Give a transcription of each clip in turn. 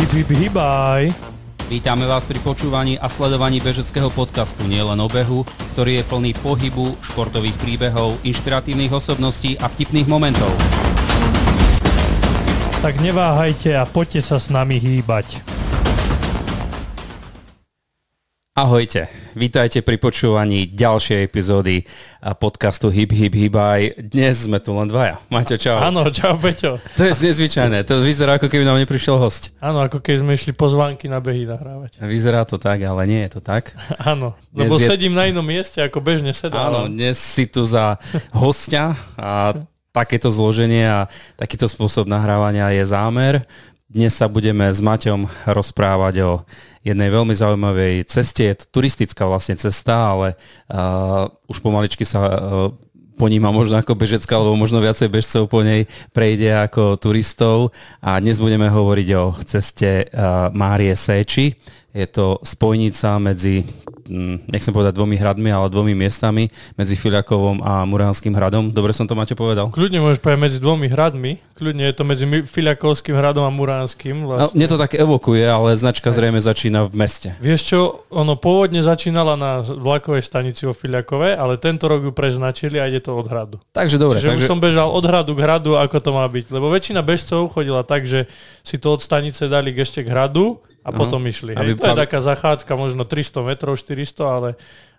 Hip, hip, hibaj. Vítame vás pri počúvaní a sledovaní bežeckého podcastu Nielen o behu, ktorý je plný pohybu, športových príbehov, inšpiratívnych osobností a vtipných momentov. Tak neváhajte a poďte sa s nami hýbať. Ahojte, vítajte pri počúvaní ďalšej epizódy podcastu Hip Hip Hibaj. Dnes sme tu len dvaja. Maťo, čau. Áno, čau Peťo. To je nezvyčajné, to vyzerá ako keby nám neprišiel host. Áno, ako keď sme išli pozvánky na behy nahrávať. Vyzerá to tak, ale nie je to tak. Áno, lebo je... sedím na inom mieste, ako bežne sedám. Áno, dnes si tu za hostia a takéto zloženie a takýto spôsob nahrávania je zámer. Dnes sa budeme s Maťom rozprávať o jednej veľmi zaujímavej ceste. Je to turistická vlastne cesta, ale uh, už pomaličky sa uh, poníma možno ako bežecká, alebo možno viacej bežcov po nej prejde ako turistov. A dnes budeme hovoriť o ceste uh, Márie Séči. Je to spojnica medzi Mm, nechcem povedať dvomi hradmi, ale dvomi miestami medzi Filiakovom a Muránskym hradom. Dobre som to Maťo povedal? Kľudne môžeš povedať medzi dvomi hradmi. Kľudne je to medzi Filiakovským hradom a Muránskym. Vlastne. No, mne to tak evokuje, ale značka zrejme začína v meste. Vieš čo, ono pôvodne začínala na vlakovej stanici vo Filiakove, ale tento rok ju preznačili a ide to od hradu. Takže dobre. Čiže takže... už som bežal od hradu k hradu, ako to má byť. Lebo väčšina bežcov chodila tak, že si to od stanice dali ešte k hradu a potom išli. Hej. Aby, to je taká zachádzka, možno 300 metrov, 400, ale,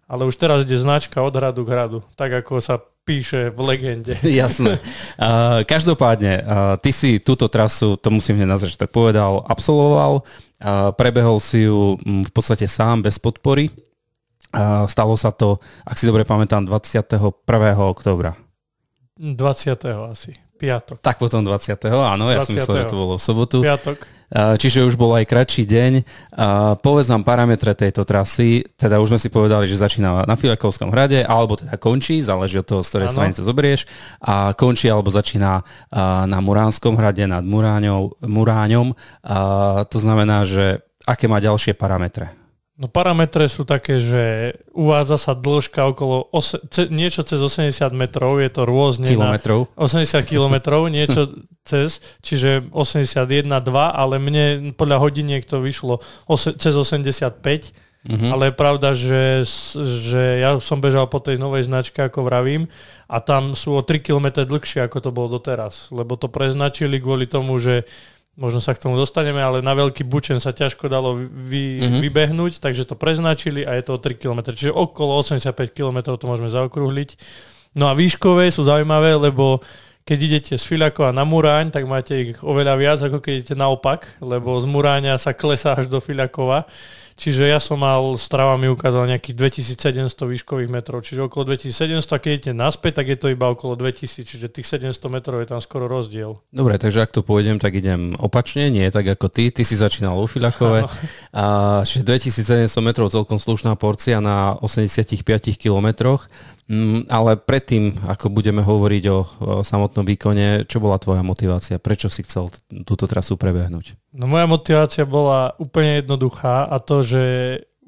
ale už teraz ide značka od hradu k hradu, tak ako sa píše v legende. Jasné. Uh, každopádne, uh, ty si túto trasu, to musím hneď nazrieť, tak povedal, absolvoval, uh, prebehol si ju um, v podstate sám, bez podpory. Uh, stalo sa to, ak si dobre pamätám, 21. októbra. 20. asi. Piatok. Tak potom 20. Áno, ja 20. som myslel, že to bolo v sobotu. Piatok. Čiže už bol aj kratší deň. Povedz nám parametre tejto trasy. Teda už sme si povedali, že začína na Filakovskom hrade, alebo teda končí, záleží od toho, z ktorej strany sa zoberieš. A končí alebo začína na Muránskom hrade nad Muráňou, Muráňom. To znamená, že aké má ďalšie parametre? No parametre sú také, že uvádza sa dĺžka okolo ose, ce, niečo cez 80 metrov, je to rôzne. Kilometrov. 80 kilometrov, niečo cez, čiže 81, 2, ale mne podľa hodiniek to vyšlo ose, cez 85. Mm-hmm. Ale je pravda, že, že ja som bežal po tej novej značke, ako vravím, a tam sú o 3 km dlhšie, ako to bolo doteraz. Lebo to preznačili kvôli tomu, že možno sa k tomu dostaneme, ale na veľký bučen sa ťažko dalo vy, mm-hmm. vybehnúť, takže to preznačili a je to o 3 km. Čiže okolo 85 km to môžeme zaokrúhliť. No a výškové sú zaujímavé, lebo keď idete z Filakova na Muráň, tak máte ich oveľa viac, ako keď idete naopak, lebo z Muráňa sa klesá až do Filakova. Čiže ja som mal, Strava mi ukázal nejakých 2700 výškových metrov, čiže okolo 2700, a keď idete naspäť, tak je to iba okolo 2000, čiže tých 700 metrov je tam skoro rozdiel. Dobre, takže ak tu pôjdem, tak idem opačne, nie tak ako ty. Ty si začínal vo Filakove. A, čiže 2700 metrov celkom slušná porcia na 85 kilometroch. Mm, ale predtým, ako budeme hovoriť o, o samotnom výkone, čo bola tvoja motivácia? Prečo si chcel túto trasu prebehnúť? No moja motivácia bola úplne jednoduchá a to, že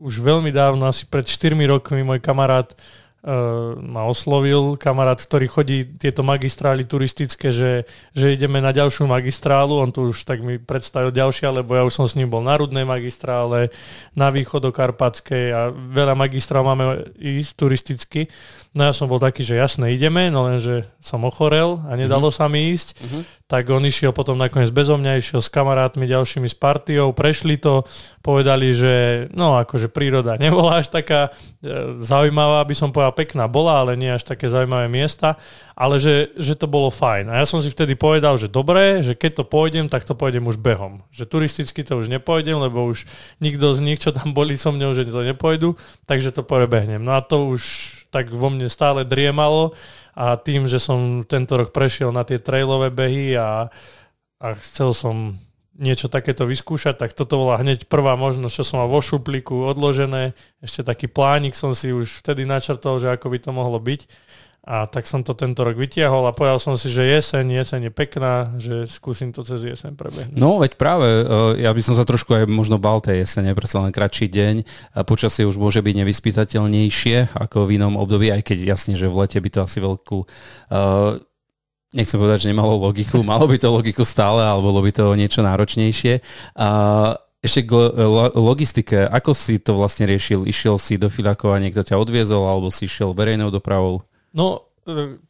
už veľmi dávno, asi pred 4 rokmi, môj kamarát uh, ma oslovil, kamarát, ktorý chodí tieto magistrály turistické, že, že ideme na ďalšiu magistrálu, on tu už tak mi predstavil ďalšia, lebo ja už som s ním bol na Rudnej magistrále, na východokarpatskej a veľa magistrál máme ísť turisticky. No ja som bol taký, že jasne ideme, no lenže som ochorel a nedalo mm-hmm. sa mi ísť. Mm-hmm. Tak on išiel potom nakoniec bezo mňa, išiel s kamarátmi ďalšími s partiou, prešli to, povedali, že no akože príroda nebola až taká e, zaujímavá, by som povedal pekná bola, ale nie až také zaujímavé miesta, ale že, že to bolo fajn. A ja som si vtedy povedal, že dobre, že keď to pôjdem, tak to pôjdem už behom. Že turisticky to už nepôjdem, lebo už nikto z nich, čo tam boli so mnou, že to nepôjdu, takže to prebehnem. No a to už tak vo mne stále driemalo a tým, že som tento rok prešiel na tie trailové behy a, a chcel som niečo takéto vyskúšať, tak toto bola hneď prvá možnosť, čo som mal vo šuplíku odložené. Ešte taký plánik som si už vtedy načrtol, že ako by to mohlo byť. A tak som to tento rok vytiahol a povedal som si, že jeseň, jeseň je pekná, že skúsim to cez jeseň prebehnúť. No veď práve, e, ja by som sa trošku aj možno bal tej jesene, predsa len kratší deň. A počasie už môže byť nevyspytateľnejšie ako v inom období, aj keď jasne, že v lete by to asi veľkú uh, Nechcem povedať, že nemalo logiku. Malo by to logiku stále, alebo bolo by to niečo náročnejšie. A ešte k logistike. Ako si to vlastne riešil? Išiel si do Filakova, niekto ťa odviezol, alebo si išiel verejnou dopravou? No,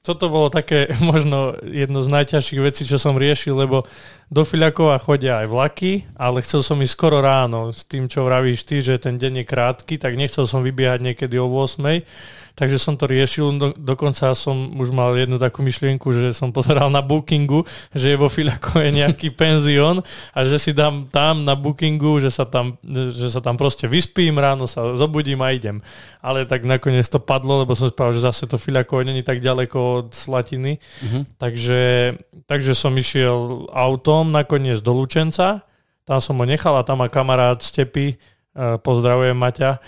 toto bolo také možno jedno z najťažších vecí, čo som riešil, lebo do Filiakova chodia aj vlaky, ale chcel som ísť skoro ráno s tým, čo vravíš ty, že ten deň je krátky, tak nechcel som vybiehať niekedy o 8 takže som to riešil. Do, dokonca som už mal jednu takú myšlienku, že som pozeral na bookingu, že je vo Filakove nejaký penzión a že si dám tam na bookingu, že sa tam, že sa tam proste vyspím, ráno sa zobudím a idem. Ale tak nakoniec to padlo, lebo som spával, že zase to Filakove není tak ďaleko od Slatiny. Uh-huh. Takže, takže som išiel autom nakoniec do Lučenca, tam som ho nechal a tam má kamarát Stepy, eh, pozdravujem Maťa,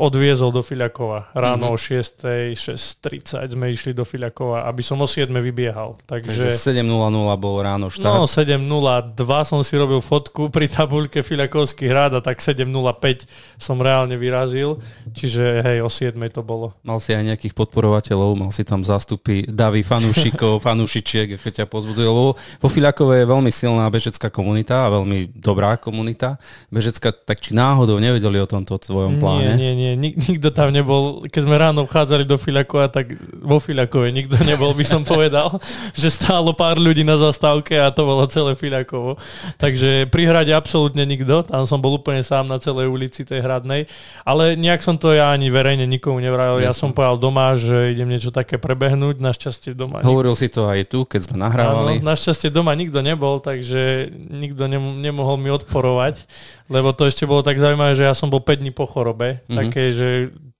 odviezol do Filiakova. Ráno mm-hmm. o 6. 6.30 sme išli do Filiakova, aby som o 7. vybiehal. Takže, Takže 7.00 bol ráno štart. No 7.02 som si robil fotku pri tabuľke Filiakovský hrad a tak 7.05 som reálne vyrazil. Čiže hej, o 7. to bolo. Mal si aj nejakých podporovateľov, mal si tam zástupy davy fanúšikov, fanúšičiek, ako ťa pozbuduje. Lebo vo Filiakove je veľmi silná bežecká komunita a veľmi dobrá komunita. Bežecká tak či náhodou nevedeli o tomto tvojom pláne. Nie, nie, nie, nik, nikto tam nebol. Keď sme ráno vchádzali do Filakova, tak vo Filakove nikto nebol, by som povedal, že stálo pár ľudí na zastávke a to bolo celé Filakovo. Takže pri hrade absolútne nikto, tam som bol úplne sám na celej ulici tej hradnej, ale nejak som to ja ani verejne nikomu nevravil. Ja som povedal doma, že idem niečo také prebehnúť, našťastie doma. Hovoril si to aj tu, keď sme nahrávali. Áno, našťastie doma nikto nebol, takže nikto nemohol mi odporovať, lebo to ešte bolo tak zaujímavé, že ja som bol 5 dní po chorobe, mm-hmm. také, že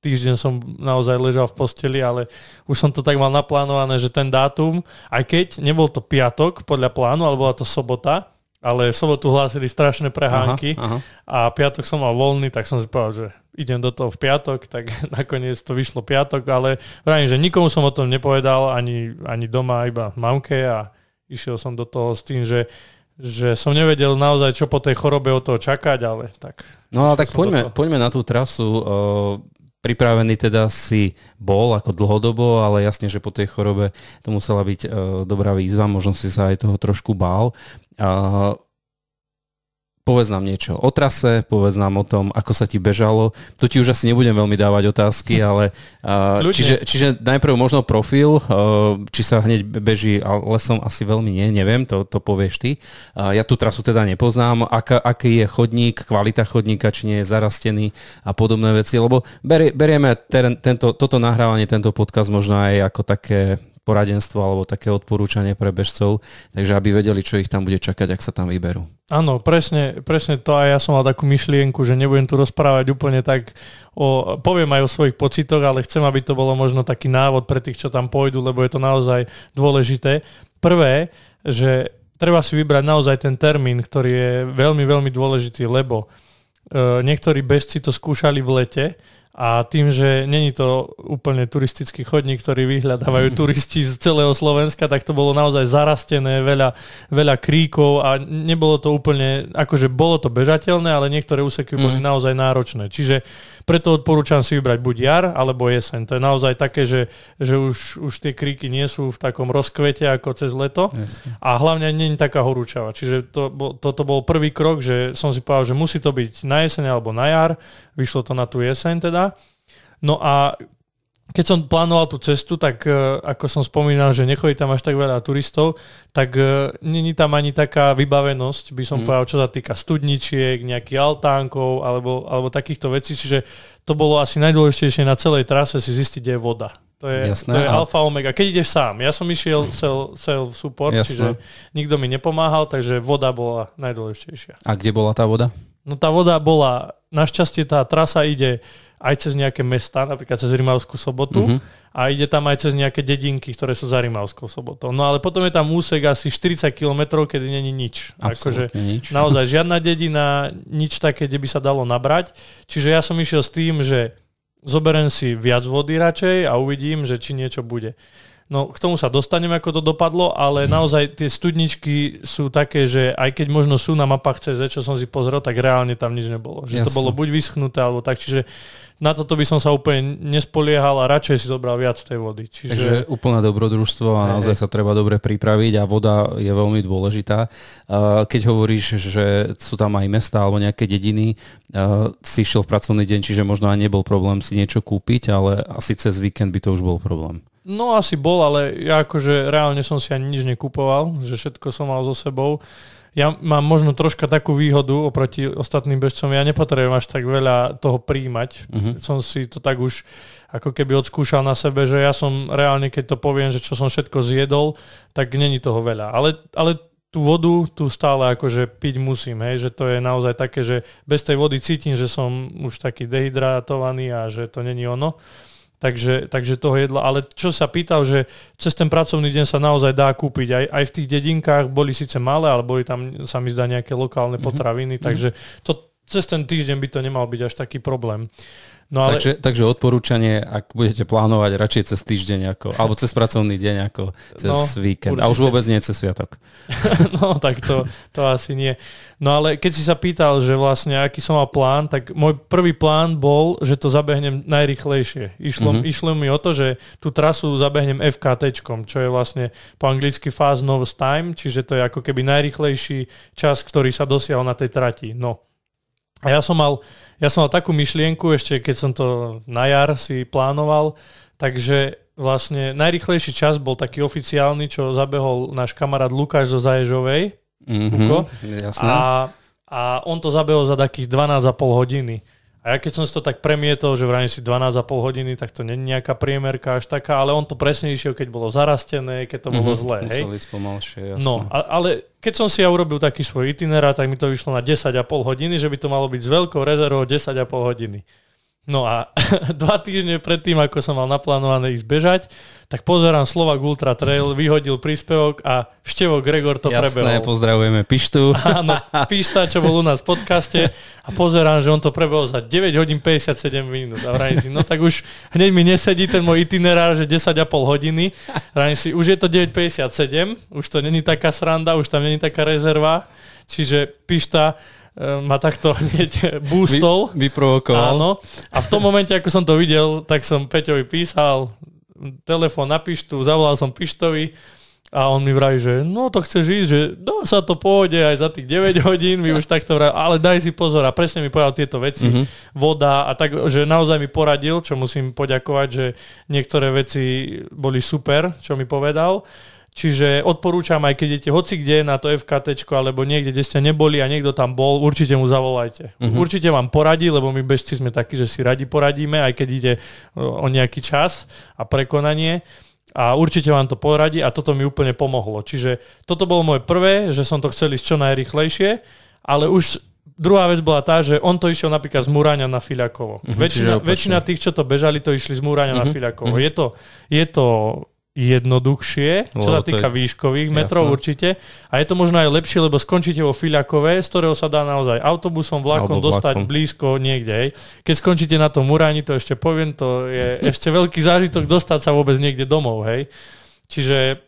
týždeň som naozaj ležal v posteli, ale už som to tak mal naplánované, že ten dátum, aj keď nebol to piatok podľa plánu, ale bola to sobota, ale v sobotu hlásili strašné prehánky aha, aha. a piatok som mal voľný, tak som si povedal, že idem do toho v piatok, tak nakoniec to vyšlo piatok, ale vravím, že nikomu som o tom nepovedal, ani, ani doma, iba mamke a išiel som do toho s tým, že že som nevedel naozaj, čo po tej chorobe od toho čakať, ale tak... No ale tak poďme, poďme na tú trasu. pripravený teda si bol ako dlhodobo, ale jasne, že po tej chorobe to musela byť dobrá výzva, možno si sa aj toho trošku bál. Povedz nám niečo o trase, povedz nám o tom, ako sa ti bežalo. To ti už asi nebudem veľmi dávať otázky, ale uh, čiže, čiže najprv možno profil, uh, či sa hneď beží lesom asi veľmi nie, neviem, to, to povieš ty. Uh, ja tú trasu teda nepoznám, aká, aký je chodník, kvalita chodníka, či nie je zarastený a podobné veci, lebo berie, berieme ten, tento, toto nahrávanie, tento podcast možno aj ako také poradenstvo alebo také odporúčanie pre bežcov, takže aby vedeli, čo ich tam bude čakať, ak sa tam vyberú. Áno, presne, presne to aj ja som mal takú myšlienku, že nebudem tu rozprávať úplne tak, o, poviem aj o svojich pocitoch, ale chcem, aby to bolo možno taký návod pre tých, čo tam pôjdu, lebo je to naozaj dôležité. Prvé, že treba si vybrať naozaj ten termín, ktorý je veľmi, veľmi dôležitý, lebo e, niektorí bežci to skúšali v lete, a tým, že není to úplne turistický chodník, ktorý vyhľadávajú turisti z celého Slovenska, tak to bolo naozaj zarastené, veľa, veľa kríkov a nebolo to úplne, akože bolo to bežateľné, ale niektoré úseky boli mm. naozaj náročné. Čiže preto odporúčam si vybrať buď jar alebo jeseň. To je naozaj také, že, že už, už tie kríky nie sú v takom rozkvete ako cez leto Jasne. a hlavne nie je taká horúčava. Čiže to, toto bol prvý krok, že som si povedal, že musí to byť na jeseň alebo na jar. Vyšlo to na tú jeseň teda. No a keď som plánoval tú cestu, tak uh, ako som spomínal, že nechodí tam až tak veľa turistov, tak uh, není tam ani taká vybavenosť, by som mm. povedal, čo sa týka studničiek, nejakých altánkov alebo, alebo takýchto vecí. Čiže to bolo asi najdôležitejšie na celej trase si zistiť, kde je voda. To je, Jasné, to je a... alfa omega. Keď ideš sám, ja som išiel self, self support, Jasné. čiže nikto mi nepomáhal, takže voda bola najdôležitejšia. A kde bola tá voda? No tá voda bola, našťastie tá trasa ide aj cez nejaké mesta, napríklad cez Rimavskú sobotu uh-huh. a ide tam aj cez nejaké dedinky, ktoré sú za Rimavskou sobotou. No ale potom je tam úsek asi 40 km, kedy není nič. Akože nič. Naozaj žiadna dedina, nič také, kde by sa dalo nabrať. Čiže ja som išiel s tým, že zoberiem si viac vody radšej a uvidím, že či niečo bude. No k tomu sa dostaneme, ako to dopadlo, ale naozaj tie studničky sú také, že aj keď možno sú na mapách CZ, čo som si pozrel, tak reálne tam nič nebolo. Že Jasne. to bolo buď vyschnuté, alebo tak. Čiže na toto by som sa úplne nespoliehal a radšej si zobral viac tej vody. Čiže... Takže úplné dobrodružstvo a naozaj sa treba dobre pripraviť a voda je veľmi dôležitá. Keď hovoríš, že sú tam aj mesta alebo nejaké dediny, si išiel v pracovný deň, čiže možno aj nebol problém si niečo kúpiť, ale asi cez víkend by to už bol problém. No asi bol, ale ja akože reálne som si ani nič nekupoval, že všetko som mal so sebou ja mám možno troška takú výhodu oproti ostatným bežcom. Ja nepotrebujem až tak veľa toho príjmať. Uh-huh. Som si to tak už ako keby odskúšal na sebe, že ja som reálne, keď to poviem, že čo som všetko zjedol, tak není toho veľa. Ale, ale tú vodu tu stále akože piť musím, hej, že to je naozaj také, že bez tej vody cítim, že som už taký dehydratovaný a že to není ono. Takže, takže toho jedla. Ale čo sa pýtal, že cez ten pracovný deň sa naozaj dá kúpiť. Aj, aj v tých dedinkách boli síce malé, ale boli tam, sa mi zdá, nejaké lokálne mhm. potraviny, mm-hmm. takže to, cez ten týždeň by to nemal byť až taký problém. No ale... takže, takže odporúčanie, ak budete plánovať radšej cez týždeň ako, alebo cez pracovný deň ako cez no, víkend. Určite. A už vôbec nie cez sviatok. no tak to, to asi nie. No ale keď si sa pýtal, že vlastne aký som mal plán, tak môj prvý plán bol, že to zabehnem najrychlejšie. Išlo, mm-hmm. išlo mi o to, že tú trasu zabehnem FKT, čo je vlastne po anglicky Fast Nose Time, čiže to je ako keby najrychlejší čas, ktorý sa dosiahol na tej trati. No. A ja som mal ja som mal takú myšlienku ešte, keď som to na jar si plánoval, takže vlastne najrychlejší čas bol taký oficiálny, čo zabehol náš kamarát Lukáš zo Zaježovej. Mm-hmm, a, a on to zabehol za takých 12,5 hodiny. A ja keď som si to tak premietol, že vrajím si 12,5 hodiny, tak to není nejaká priemerka až taká, ale on to presne išiel, keď bolo zarastené, keď to bolo mm-hmm, zlé. Hej? Pomalšie, jasne. No, a, ale keď som si ja urobil taký svoj itinerár, tak mi to vyšlo na 10,5 hodiny, že by to malo byť s veľkou rezervou 10,5 hodiny. No a dva týždne predtým, ako som mal naplánované ísť bežať, tak pozerám Slovak Ultra Trail, vyhodil príspevok a Števo Gregor to Jasné, prebehol. pozdravujeme Pištu. Áno, Pišta, čo bol u nás v podcaste a pozerám, že on to prebehol za 9 hodín 57 minút. A vrajím si, no tak už hneď mi nesedí ten môj itinerár, že 10,5 hodiny. Vrajím si, už je to 9,57, už to není taká sranda, už tam není taká rezerva. Čiže Pišta, ma takto hneď boostol. Vy, vyprovokoval. Áno. A v tom momente, ako som to videl, tak som Peťovi písal, telefón na Pištu, zavolal som Pištovi a on mi vraví, že no to chceš ísť, že no sa to pôjde aj za tých 9 hodín, mi už takto vraví, ale daj si pozor a presne mi povedal tieto veci, mm-hmm. voda a tak, že naozaj mi poradil, čo musím poďakovať, že niektoré veci boli super, čo mi povedal. Čiže odporúčam, aj keď idete hoci kde na to FKT alebo niekde, kde ste neboli a niekto tam bol, určite mu zavolajte. Uh-huh. Určite vám poradí, lebo my bežci sme takí, že si radi poradíme, aj keď ide o nejaký čas a prekonanie. A určite vám to poradí a toto mi úplne pomohlo. Čiže toto bolo moje prvé, že som to chcel ísť čo najrychlejšie, ale už druhá vec bola tá, že on to išiel napríklad z Múrania na Filiakovo. Uh-huh, väčšina, väčšina tých, čo to bežali, to išli z Múrania uh-huh, na Filiakovo. Uh-huh. Je, to, je to jednoduchšie, čo sa týka výškových metrov jasné. určite. A je to možno aj lepšie, lebo skončíte vo Filiakove, z ktorého sa dá naozaj autobusom, vlakom Alebo dostať vlakom. blízko niekde. Hej. Keď skončíte na tom Muráni, to ešte poviem, to je ešte veľký zážitok dostať sa vôbec niekde domov. Hej. Čiže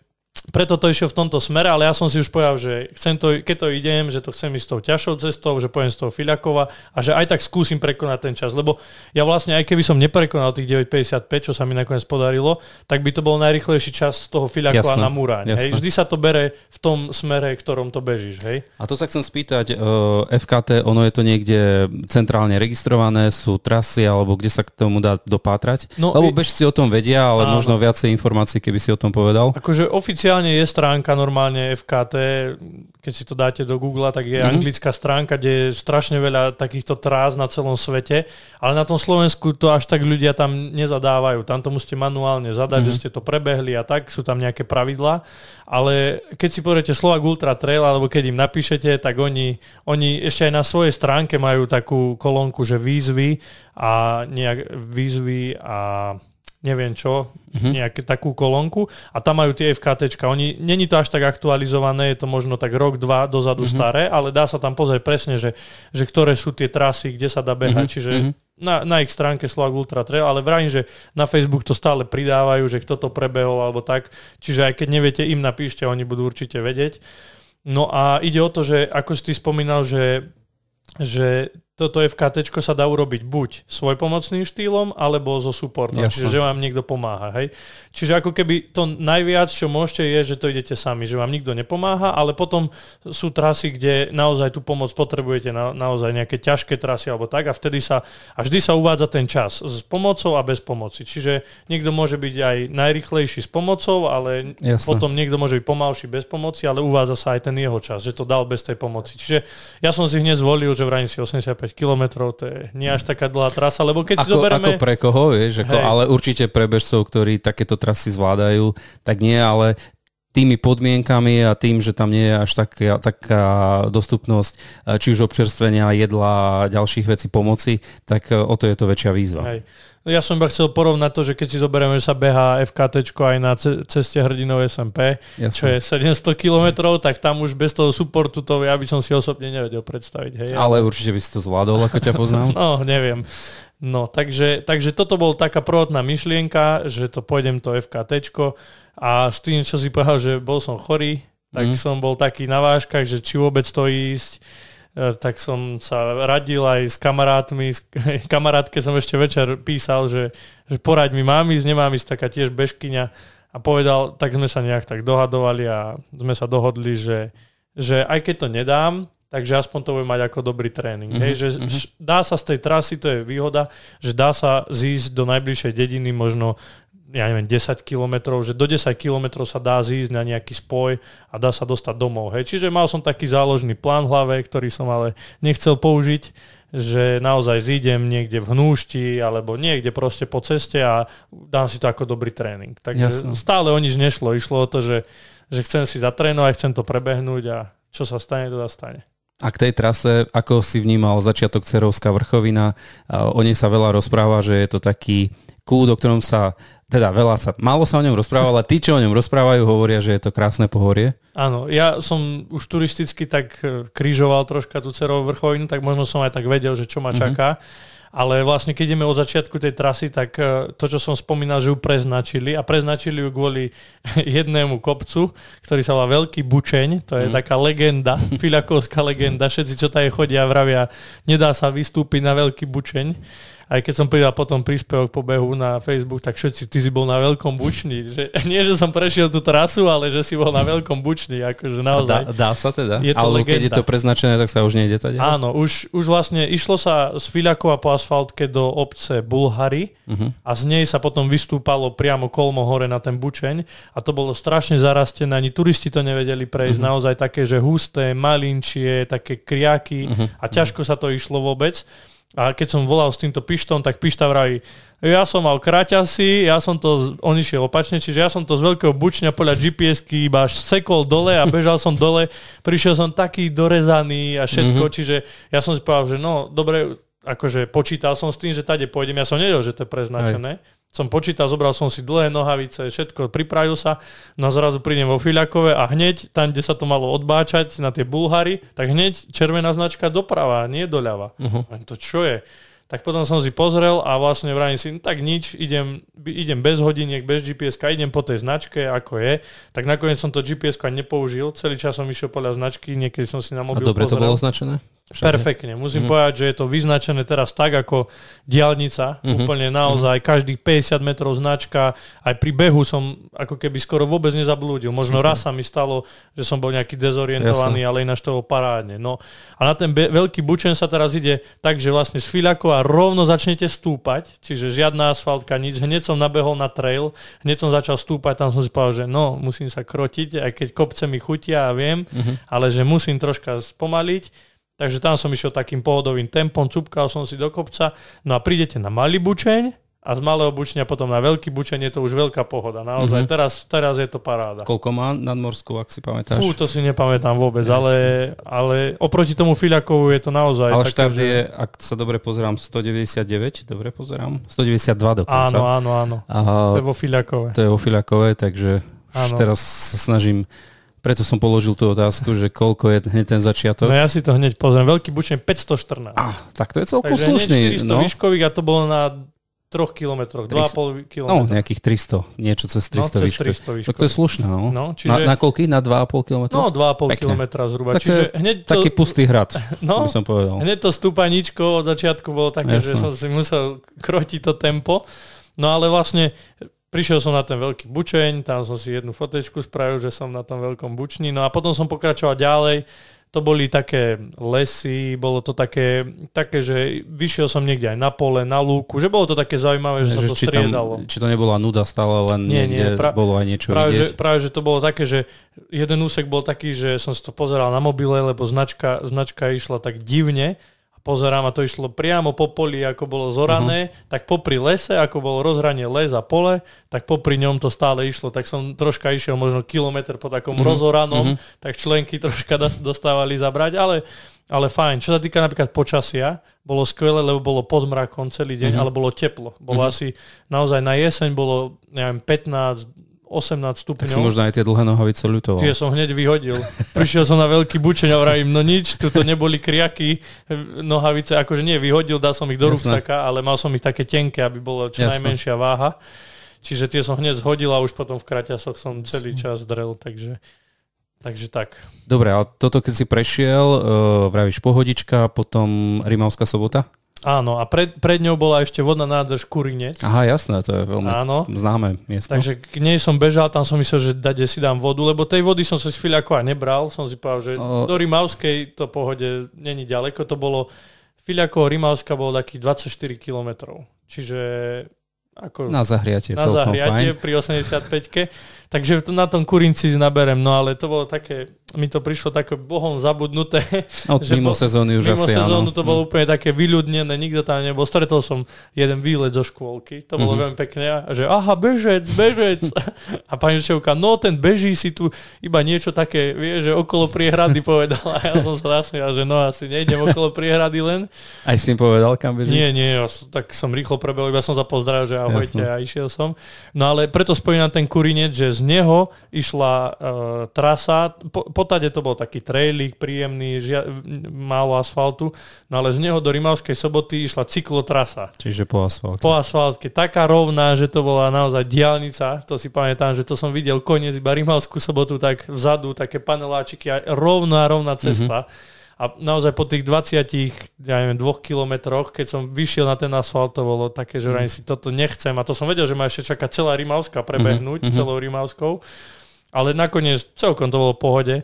preto to išiel v tomto smere, ale ja som si už povedal, že chcem to, keď to idem, že to chcem ísť s tou ťažšou cestou, že pojem z toho Filiakova a že aj tak skúsim prekonať ten čas, lebo ja vlastne aj keby som neprekonal tých 9.55, čo sa mi nakoniec podarilo, tak by to bol najrychlejší čas z toho Filiakova na Muráň. Hej? Vždy sa to bere v tom smere, ktorom to bežíš. Hej? A to sa chcem spýtať, uh, eh, FKT, ono je to niekde centrálne registrované, sú trasy, alebo kde sa k tomu dá dopátrať? No, Lebo bežci o tom vedia, ale áno. možno viacej informácií, keby si o tom povedal. Akože oficiálne oficiálne je stránka normálne FKT, keď si to dáte do Google, tak je mm-hmm. anglická stránka, kde je strašne veľa takýchto trás na celom svete, ale na tom Slovensku to až tak ľudia tam nezadávajú. Tam to musíte manuálne zadať, mm-hmm. že ste to prebehli a tak, sú tam nejaké pravidlá, ale keď si poviete Slovak Ultra Trail, alebo keď im napíšete, tak oni, oni ešte aj na svojej stránke majú takú kolónku, že výzvy a nejak výzvy a neviem čo, uh-huh. nejakú takú kolónku a tam majú tie FKT. Oni, není to až tak aktualizované, je to možno tak rok, dva dozadu uh-huh. staré, ale dá sa tam pozrieť presne, že, že ktoré sú tie trasy, kde sa dá behať. Uh-huh. Čiže uh-huh. na, na ich stránke Slovak Ultra Trail, ale vrajím, že na Facebook to stále pridávajú, že kto to prebehol alebo tak. Čiže aj keď neviete, im napíšte, oni budú určite vedieť. No a ide o to, že ako si ty spomínal, že, že toto FKT sa dá urobiť buď svojpomocným štýlom, alebo so supportom, Jasne. čiže že vám niekto pomáha. Hej? Čiže ako keby to najviac, čo môžete, je, že to idete sami, že vám nikto nepomáha, ale potom sú trasy, kde naozaj tú pomoc potrebujete, na, naozaj nejaké ťažké trasy alebo tak a vtedy sa, a vždy sa uvádza ten čas s pomocou a bez pomoci. Čiže niekto môže byť aj najrychlejší s pomocou, ale Jasne. potom niekto môže byť pomalší bez pomoci, ale uvádza sa aj ten jeho čas, že to dal bez tej pomoci. Čiže ja som si hneď zvolil, že v rámci 85 kilometrov, to je nie až taká dlhá trasa, lebo keď ako, si zoberieme... Ako pre koho, vieš, ako, ale určite pre bežcov, ktorí takéto trasy zvládajú, tak nie, ale tými podmienkami a tým, že tam nie je až taká, taká dostupnosť či už občerstvenia, jedla a ďalších vecí pomoci, tak o to je to väčšia výzva. Hej. Ja som iba chcel porovnať to, že keď si zoberieme, že sa beha FKT aj na ceste hrdinov SMP, Jasne. čo je 700 km, tak tam už bez toho supportu to ja by som si osobne nevedel predstaviť. Hej. Ale určite by si to zvládol, ako ťa poznám. no, neviem. No, takže, takže toto bol taká prvotná myšlienka, že to pôjdem to FKT a s tým, čo si povedal, že bol som chorý, tak mm. som bol taký na váškach, že či vôbec to ísť, E, tak som sa radil aj s kamarátmi. Kamarátke som ešte večer písal, že, že poraď mi, mám ísť, nemám ísť, taká tiež bežkyňa. A povedal, tak sme sa nejak tak dohadovali a sme sa dohodli, že, že aj keď to nedám, takže aspoň to bude mať ako dobrý tréning. Mm-hmm. Hej, že mm-hmm. dá sa z tej trasy, to je výhoda, že dá sa zísť do najbližšej dediny možno ja neviem, 10 kilometrov, že do 10 kilometrov sa dá zísť na nejaký spoj a dá sa dostať domov. Hej. Čiže mal som taký záložný plán v hlave, ktorý som ale nechcel použiť, že naozaj zídem niekde v hnúšti alebo niekde proste po ceste a dám si to ako dobrý tréning. Takže Jasne. stále o nič nešlo. Išlo o to, že, že chcem si zatrénovať, chcem to prebehnúť a čo sa stane, to sa stane. A k tej trase, ako si vnímal začiatok Cerovská vrchovina, o nej sa veľa rozpráva, že je to taký kút, o ktorom sa teda veľa sa, málo sa o ňom rozpráva, ale tí, čo o ňom rozprávajú, hovoria, že je to krásne pohorie. Áno, ja som už turisticky tak e, križoval troška tú cerovú vrchovinu, tak možno som aj tak vedel, že čo ma mhm. čaká. Mm-hmm. Ale vlastne keď ideme od začiatku tej trasy, tak e, to, čo som spomínal, že ju preznačili. A preznačili ju kvôli jednému kopcu, ktorý sa volá Veľký Bučeň, to je mm. taká legenda, filakovská legenda, všetci, čo tady chodia, vravia, nedá sa vystúpiť na Veľký Bučeň aj keď som pridal potom príspevok po behu na Facebook, tak všetci, ty si bol na veľkom bučni. Že, nie, že som prešiel tú trasu, ale že si bol na veľkom bučni. Akože naozaj. Dá, dá sa teda? Je to ale legenda. keď je to preznačené, tak sa už nejde tady? Áno, už, už vlastne išlo sa z Filiakova po asfaltke do obce Bulhary uh-huh. a z nej sa potom vystúpalo priamo kolmo hore na ten bučeň a to bolo strašne zarastené, ani turisti to nevedeli prejsť, uh-huh. naozaj také, že husté, malinčie, také kriaky uh-huh. a ťažko sa to išlo vôbec. A keď som volal s týmto pištom, tak pišta vraví, ja som mal kraťasy, ja som to, on išiel opačne, čiže ja som to z veľkého bučňa podľa GPS-ky iba až sekol dole a bežal som dole, prišiel som taký dorezaný a všetko, mm-hmm. čiže ja som si povedal, že no, dobre, akože počítal som s tým, že tade pôjdem, ja som nevedel, že to je preznačené. Aj som počítal, zobral som si dlhé nohavice, všetko, pripravil sa, no zrazu prídem vo Filiakove a hneď tam, kde sa to malo odbáčať na tie bulhary, tak hneď červená značka doprava, nie doľava. Uh-huh. To čo je? Tak potom som si pozrel a vlastne vravím si, no tak nič, idem, idem bez hodiniek, bez gps idem po tej značke, ako je. Tak nakoniec som to gps ani nepoužil, celý čas som išiel podľa značky, niekedy som si na mobil A dobre pozrel. to bolo označené? Však Perfektne. Musím mm-hmm. povedať, že je to vyznačené teraz tak ako diálnica. Mm-hmm. Úplne naozaj, mm-hmm. každých 50 metrov značka. Aj pri behu som ako keby skoro vôbec nezablúdil. Možno mm-hmm. raz sa mi stalo, že som bol nejaký dezorientovaný, Jasne. ale ináč to bolo parádne. No. A na ten be- veľký bučen sa teraz ide tak, že vlastne z Filiakova rovno začnete stúpať, čiže žiadna asfaltka, nič. Hneď som nabehol na trail, hneď som začal stúpať, tam som si povedal, že no, musím sa krotiť, aj keď kopce mi chutia a viem, mm-hmm. ale že musím troška spomaliť Takže tam som išiel takým pohodovým tempom, cupkal som si do kopca, no a prídete na malý bučeň a z malého bučňa potom na veľký bučeň je to už veľká pohoda. Naozaj, mm-hmm. teraz, teraz je to paráda. Koľko má nadmorskú, ak si pamätáš? Fú, to si nepamätám vôbec, ale, ale oproti tomu Filiakovu je to naozaj... Ale štart že... je, ak sa dobre pozerám, 199, dobre pozerám? 192 dokonca. Áno, áno, áno. A, to je vo Filiakove. To je vo Filiakove, takže áno. teraz sa snažím preto som položil tú otázku, že koľko je hneď ten začiatok. No ja si to hneď pozriem. Veľký bučne 514. Ah, tak to je celkom Takže slušný. Takže no. výškových a to bolo na 3 kilometroch, 2,5 km. No, nejakých 300, niečo cez 300 no, cez výšky. 300 výšky. Tak to je slušné, no. no čiže, na, na koľky? Na 2,5 km? No, 2,5 km zhruba. Tak čiže hneď to, taký pustý hrad, no, by som povedal. Hneď to stúpaničko od začiatku bolo také, Jasne. že som si musel krotiť to tempo. No ale vlastne prišiel som na ten veľký bučeň, tam som si jednu fotečku spravil, že som na tom veľkom bučni. No a potom som pokračoval ďalej to boli také lesy, bolo to také, také, že vyšiel som niekde aj na pole, na lúku, že bolo to také zaujímavé, že, že sa to či striedalo. Tam, či to nebola nuda stále, len nie, nie, pra, bolo aj niečo práve, vidieť? Že, práve, že to bolo také, že jeden úsek bol taký, že som si to pozeral na mobile, lebo značka, značka išla tak divne pozerám a to išlo priamo po poli, ako bolo zorané, uh-huh. tak popri lese, ako bolo rozhranie les a pole, tak popri ňom to stále išlo. Tak som troška išiel možno kilometr po takom uh-huh. rozoranom, uh-huh. tak členky troška dostávali zabrať, ale, ale fajn. Čo sa týka napríklad počasia, bolo skvelé, lebo bolo pod mrakom celý deň, uh-huh. ale bolo teplo. Bolo uh-huh. asi naozaj na jeseň bolo neviem, 15, 18 stupňov. Tak si možno aj tie dlhé nohavice ľutoval. Tie som hneď vyhodil. Prišiel som na veľký bučeň a vravím, no nič, tu to neboli kriaky, nohavice, akože nie, vyhodil, dal som ich do Jasné. ruksaka, ale mal som ich také tenké, aby bolo čo Jasné. najmenšia váha. Čiže tie som hneď zhodil a už potom v kraťasoch som celý čas drel, takže, takže tak. Dobre, a toto keď si prešiel, uh, vravíš pohodička, potom Rimavská sobota? Áno, a pred, pred ňou bola ešte vodná nádrž Kurinec. Aha, jasné, to je veľmi Áno. známe miesto. Takže k nej som bežal, tam som myslel, že dade si dám vodu, lebo tej vody som sa z Filiakova nebral. Som si povedal, že o... do Rimavskej to pohode není ďaleko. To bolo, Filiakov Rimavská bolo takých 24 kilometrov. Čiže ako na zahriatie. Na zahriatie fajn. pri 85-ke. Takže na tom kurinci naberem, no ale to bolo také, mi to prišlo také bohom zabudnuté. Od že mimo sezóny už mimo asi sezónu áno. to bolo mm. úplne také vyľudnené, nikto tam nebol. Stretol som jeden výlet zo škôlky, to bolo mm-hmm. veľmi pekné, a že aha, bežec, bežec. a pani učiteľka, no ten beží si tu iba niečo také, vie, že okolo priehrady povedala. A ja som sa zasmial, že no asi nejdem okolo priehrady len. Aj si im povedal, kam bežíš? Nie, nie, ja, tak som rýchlo prebehol, iba som sa pozdravil, že ahojte Jasne. a išiel som. No ale preto spomínam ten kurinec, že z neho išla uh, trasa, po, po tade to bol taký trailik príjemný, žia, málo asfaltu, no ale z neho do Rimavskej soboty išla cyklotrasa. Čiže po asfalte. Po asfaltke, taká rovná, že to bola naozaj diálnica, to si pamätám, že to som videl koniec iba Rimavskú sobotu, tak vzadu také paneláčiky a rovná, rovná cesta. Mm-hmm. A naozaj po tých 20, ja neviem, dvoch kilometroch, keď som vyšiel na ten asfalt, to bolo také, že mm. si toto nechcem. A to som vedel, že ma ešte čaká celá Rimavská prebehnúť, mm-hmm. celou Rimavskou. Ale nakoniec celkom to bolo v pohode.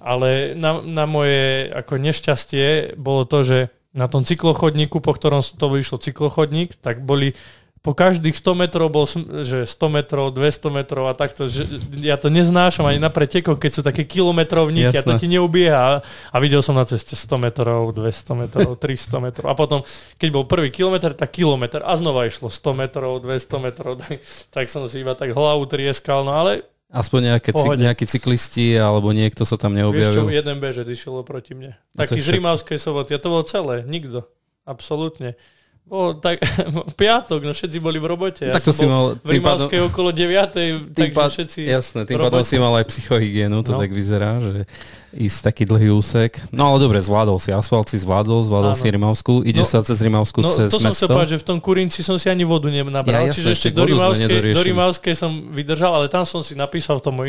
Ale na, na moje ako nešťastie bolo to, že na tom cyklochodníku, po ktorom to vyšlo cyklochodník, tak boli po každých 100 metrov bol, že 100 metrov, 200 metrov a takto, že ja to neznášam ani na pretekoch, keď sú také kilometrovníky Jasne. a to ti neubieha. A videl som na ceste 100 metrov, 200 metrov, 300 metrov. A potom, keď bol prvý kilometr, tak kilometr a znova išlo 100 metrov, 200 metrov, tak, tak som si iba tak hlavu trieskal, no ale Aspoň nejaké, cyk, nejakí cyklisti alebo niekto sa tam neobjavil. Vieš čo, jeden bežec išiel proti mne. Taký z Rimavskej soboty. A to bolo celé. Nikto. Absolútne. O, tak piatok, no všetci boli v robote. Ja tak to si mal... V Rimavskej pádom, okolo 9. takže pád, všetci... Jasné, tým pádom si mal aj psychohygienu, to no. tak vyzerá, že ísť taký dlhý úsek. No ale dobre, zvládol si asfalt, si zvládol, zvládol Áno. si Rimavskú, ide no, sa cez Rimavskú no, cez to som mesto. chcel povedať, že v tom Kurinci som si ani vodu nenabral, ja, jasné, čiže ešte do Rimavskej, do Rimavskej som vydržal, ale tam som si napísal v tom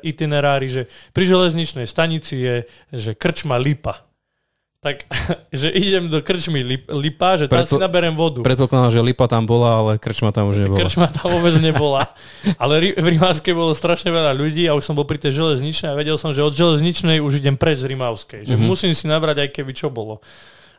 itinerári, že pri železničnej stanici je že krčma Lipa tak, že idem do krčmy lip, Lipa, že tam Predpo- si naberem vodu. Predpokladám, že Lipa tam bola, ale krčma tam už nebola. Krčma tam vôbec nebola. ale v Rimavskej bolo strašne veľa ľudí a už som bol pri tej železničnej a vedel som, že od železničnej už idem preč z Rimavskej. Že mm-hmm. musím si nabrať aj keby čo bolo.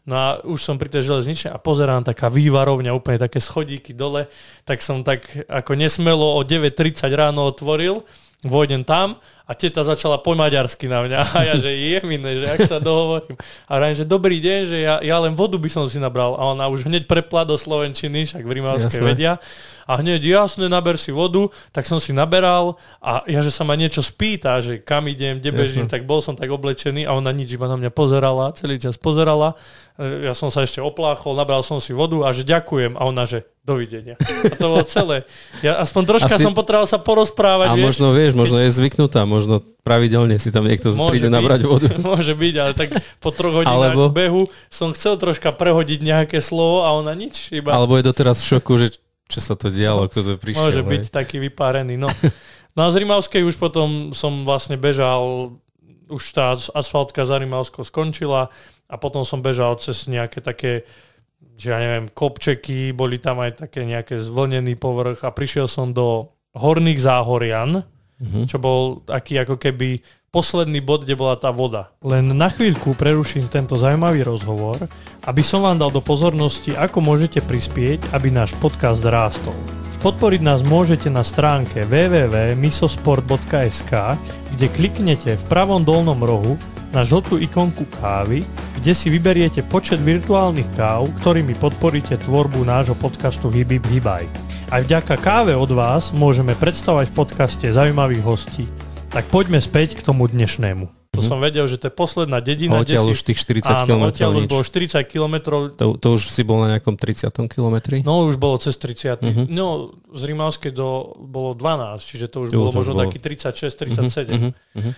No a už som pri tej železničnej a pozerám taká vývarovňa, úplne také schodíky dole, tak som tak ako nesmelo o 9.30 ráno otvoril, vojdem tam a teta začala po maďarsky na mňa. A ja, že jemine, že ak sa dohovorím. A rájem, že dobrý deň, že ja, ja len vodu by som si nabral. A ona už hneď prepla do Slovenčiny, však v Rimavskej vedia. A hneď, jasne, naber si vodu, tak som si naberal a ja, že sa ma niečo spýta, že kam idem, kde bežím, tak bol som tak oblečený a ona nič iba na mňa pozerala, celý čas pozerala. E, ja som sa ešte opláchol, nabral som si vodu a že ďakujem. A ona, že dovidenia. A to bolo celé. Ja aspoň troška Asi... som potreboval sa porozprávať. A vieš, možno vieš, možno je zvyknutá, možno pravidelne si tam niekto príde byť, nabrať vodu. Môže byť, ale tak po troch hodinách Alebo... behu som chcel troška prehodiť nejaké slovo a ona nič. Iba... Alebo je doteraz v šoku, že čo sa to dialo, kto to prišiel. Môže byť taký vypárený, no. No a z Rimavskej už potom som vlastne bežal, už tá asfaltka za Rimavskou skončila a potom som bežal cez nejaké také že ja neviem, kopčeky, boli tam aj také nejaké zvlnený povrch a prišiel som do Horných Záhorian, mm-hmm. čo bol taký ako keby posledný bod, kde bola tá voda. Len na chvíľku preruším tento zaujímavý rozhovor, aby som vám dal do pozornosti, ako môžete prispieť, aby náš podcast rástol. Podporiť nás môžete na stránke www.misosport.sk, kde kliknete v pravom dolnom rohu na žltú ikonku kávy, kde si vyberiete počet virtuálnych káv, ktorými podporíte tvorbu nášho podcastu Hibib Hibaj. Aj vďaka káve od vás môžeme predstavať v podcaste zaujímavých hostí. Tak poďme späť k tomu dnešnému. To mm-hmm. som vedel, že to je posledná dedina. Odtiaľ už tých 40 km. Odtiaľ už bolo 40 km. To, to už si bol na nejakom 30 kilometri? No už bolo cez 30. Mm-hmm. No z Rimavskej do, bolo 12, čiže to už jo, bolo to možno bolo... taký 36, 37. Mm-hmm. Mm-hmm.